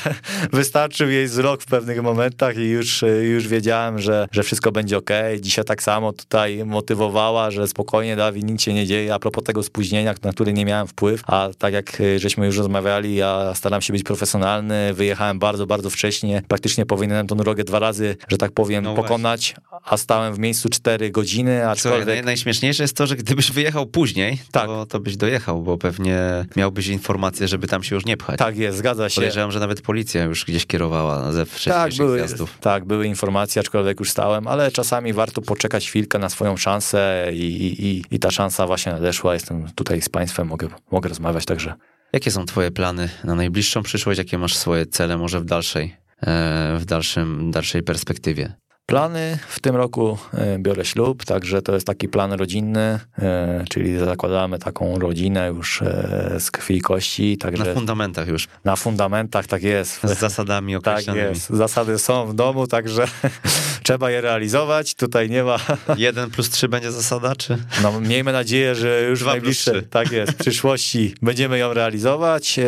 wystarczył jej wzrok w pewnych momentach i już, już wiedziałem, że, że wszystko będzie ok. Dzisiaj tak samo tutaj motywowała, że spokojnie, Dawid, nic się nie dzieje. A propos tego spóźnienia, na który nie miałem wpływ, a tak jak żeśmy już rozmawiali, ja staram się być profesjonalny, wyjechałem bardzo, bardzo wcześnie. Praktycznie powinienem tą drogę dwa razy, że tak powiem, no pokonać, a stałem w miejscu cztery godziny. Aczkolwiek... Słuchaj, najśmieszniejsze jest to, że gdybyś wyjechał później, tak. to, to byś dojechał, bo pewnie miałbyś informację, żeby tam się już nie pchać. Tak jest, zgadza się. Podejrzewam, że nawet policja już gdzieś kierowała ze wcześniejszych tak, były, zjazdów. Tak, były informacje, aczkolwiek już stałem, ale czasami warto poczekać chwilkę na swoją szansę i, i, i ta szansa właśnie nadeszła. Jestem tutaj z państwem, mogę, mogę rozmawiać, także Jakie są twoje plany na najbliższą przyszłość? Jakie masz swoje cele może w dalszej, e, w dalszym, dalszej perspektywie? Plany w tym roku e, biorę ślub, także to jest taki plan rodzinny, e, czyli zakładamy taką rodzinę już e, z krwi i kości. Także na fundamentach już. Na fundamentach, tak jest. Z zasadami określonymi. Tak jest. Zasady są w domu, także <laughs> trzeba je realizować. Tutaj nie ma... <laughs> Jeden plus trzy będzie zasada, czy? No miejmy nadzieję, że już w najbliższej, tak jest, w przyszłości będziemy ją realizować.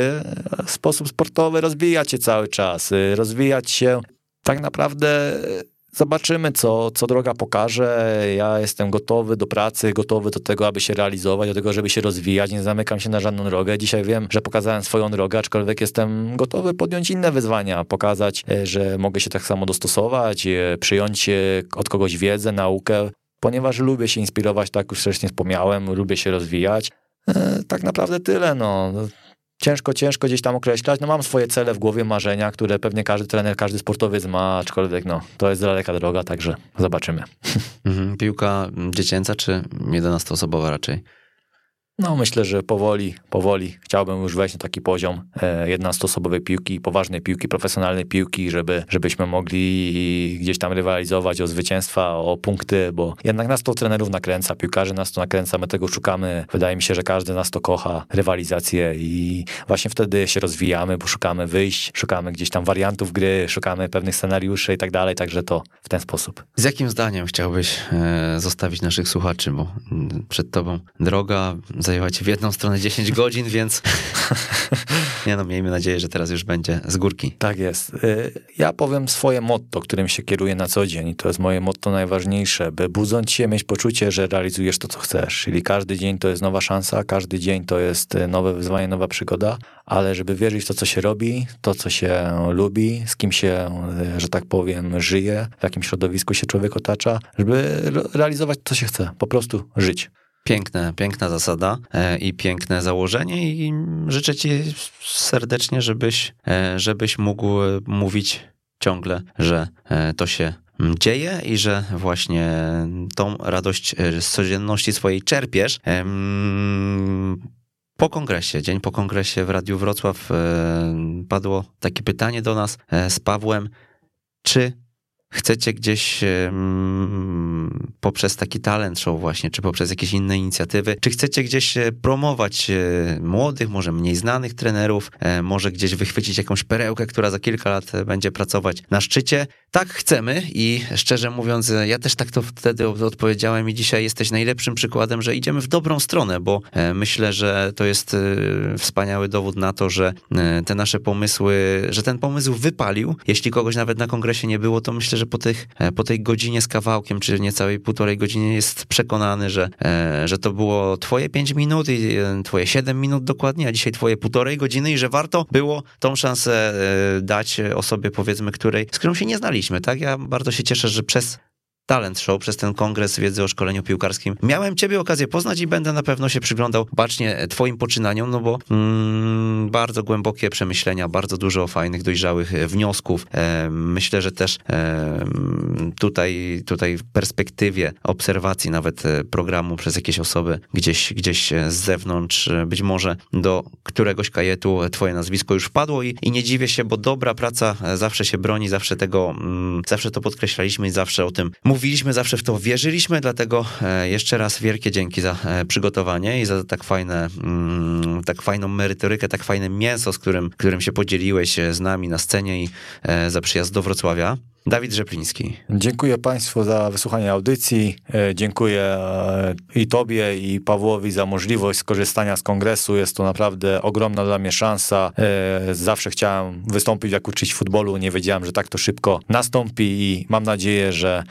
W sposób sportowy rozwijać się cały czas, rozwijać się tak naprawdę Zobaczymy, co, co droga pokaże. Ja jestem gotowy do pracy, gotowy do tego, aby się realizować, do tego, żeby się rozwijać. Nie zamykam się na żadną drogę. Dzisiaj wiem, że pokazałem swoją drogę, aczkolwiek jestem gotowy podjąć inne wyzwania, pokazać, e, że mogę się tak samo dostosować, e, przyjąć e, od kogoś wiedzę, naukę, ponieważ lubię się inspirować, tak już wcześniej wspomniałem, lubię się rozwijać. Tak naprawdę tyle. No ciężko, ciężko gdzieś tam określać. No mam swoje cele w głowie, marzenia, które pewnie każdy trener, każdy sportowiec ma, aczkolwiek no, to jest daleka droga, także zobaczymy. <laughs> Mhm. Piłka dziecięca czy 11-osobowa raczej? No myślę, że powoli, powoli chciałbym już wejść na taki poziom e, 11-osobowej piłki, poważnej piłki, profesjonalnej piłki, żeby, żebyśmy mogli gdzieś tam rywalizować o zwycięstwa, o punkty, bo jednak nas to trenerów nakręca, piłkarzy nas to nakręca, my tego szukamy. Wydaje mi się, że każdy nas to kocha, rywalizację i właśnie wtedy się rozwijamy, bo szukamy wyjść, szukamy gdzieś tam wariantów gry, szukamy pewnych scenariuszy i tak dalej, także to w ten sposób. Z jakim zdaniem chciałbyś e, zostawić naszych słuchaczy, bo mm, przed tobą droga zajęła ci w jedną stronę 10 godzin, więc <laughs> nie no, miejmy nadzieję, że teraz już będzie z górki. Tak jest. Y, ja powiem swoje motto, którym się kieruję na co dzień i to jest moje motto najważniejsze, by budząc się mieć poczucie, że realizujesz to, co chcesz, czyli każdy dzień to jest nowa szansa, każdy dzień to jest y, nowe wyzwanie, nowa przygoda, ale żeby wierzyć w to, co się robi, to, co się lubi, z kim się, y, że tak powiem, żyje, w jakim środowisku się człowiek otacza, żeby realizować to, co się chce, po prostu żyć. Piękne, piękna zasada e, i piękne założenie i życzę ci serdecznie, żebyś, e, żebyś mógł mówić ciągle, że e, to się dzieje i że właśnie tą radość z codzienności swojej czerpiesz. Po kongresie, dzień po kongresie w Radiu Wrocław padło takie pytanie do nas z Pawłem, czy chcecie gdzieś poprzez taki talent show właśnie, czy poprzez jakieś inne inicjatywy, czy chcecie gdzieś e, promować e, młodych, może mniej znanych trenerów, e, może gdzieś wychwycić jakąś perełkę, która za kilka lat będzie pracować na szczycie. Tak chcemy i szczerze mówiąc, ja też tak to wtedy odpowiedziałem i dzisiaj jesteś najlepszym przykładem, że idziemy w dobrą stronę, bo myślę, że to jest wspaniały dowód na to, że te nasze pomysły, że ten pomysł wypalił. Jeśli kogoś nawet na kongresie nie było, to myślę, że po, tych, po tej godzinie z kawałkiem, czy niecałej półtorej godziny jest przekonany, że, e, że to było twoje 5 minut i e, twoje 7 minut dokładnie, a dzisiaj twoje półtorej godziny i że warto było tą szansę e, dać osobie, powiedzmy, której, z którą się nie znaliśmy, tak? Ja bardzo się cieszę, że przez Talent Show, przez ten kongres wiedzy o szkoleniu piłkarskim. Miałem ciebie okazję poznać i będę na pewno się przyglądał bacznie twoim poczynaniom, no bo mm, bardzo głębokie przemyślenia, bardzo dużo fajnych, dojrzałych wniosków. E, myślę, że też e, tutaj, tutaj w perspektywie obserwacji nawet e, programu przez jakieś osoby gdzieś, gdzieś z zewnątrz, e, być może do któregoś kajetu twoje nazwisko już wpadło i, i nie dziwię się, bo dobra praca zawsze się broni, zawsze tego, mm, zawsze to podkreślaliśmy i zawsze o tym mówiliśmy mówiliśmy, zawsze w to wierzyliśmy, dlatego e, jeszcze raz wielkie dzięki za e, przygotowanie i za tak fajne, mm, tak fajną merytorykę, tak fajne mięso, z którym, którym się podzieliłeś e, z nami na scenie i za przyjazd do Wrocławia. Dawid Rzepliński. Dziękuję Państwu za wysłuchanie audycji. E, dziękuję e, i Tobie, i Pawłowi za możliwość skorzystania z kongresu. Jest to naprawdę ogromna dla mnie szansa. E, zawsze chciałem wystąpić, jak uczyć futbolu. Nie wiedziałem, że tak to szybko nastąpi i mam nadzieję, że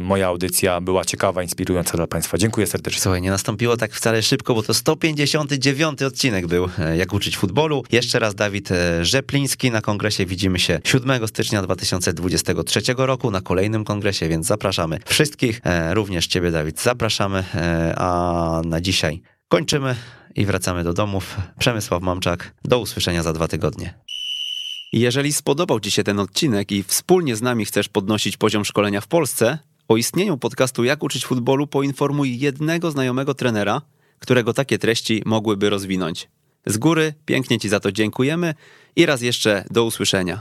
moja audycja była ciekawa, inspirująca dla Państwa. Dziękuję serdecznie. Słuchaj, nie nastąpiło tak wcale szybko, bo to 159 odcinek był Jak uczyć futbolu. Jeszcze raz Dawid Rzepliński. Na kongresie widzimy się 7 stycznia 2023 roku na kolejnym kongresie, więc zapraszamy wszystkich, e, również Ciebie, Dawid, zapraszamy, e, a na dzisiaj kończymy i wracamy do domów. Przemysław Mamczak, do usłyszenia za dwa tygodnie. Jeżeli spodobał Ci się ten odcinek i wspólnie z nami chcesz podnosić poziom szkolenia w Polsce, o istnieniu podcastu Jak uczyć futbolu poinformuj jednego znajomego trenera, którego takie treści mogłyby rozwinąć. Z góry pięknie Ci za to dziękujemy i raz jeszcze do usłyszenia.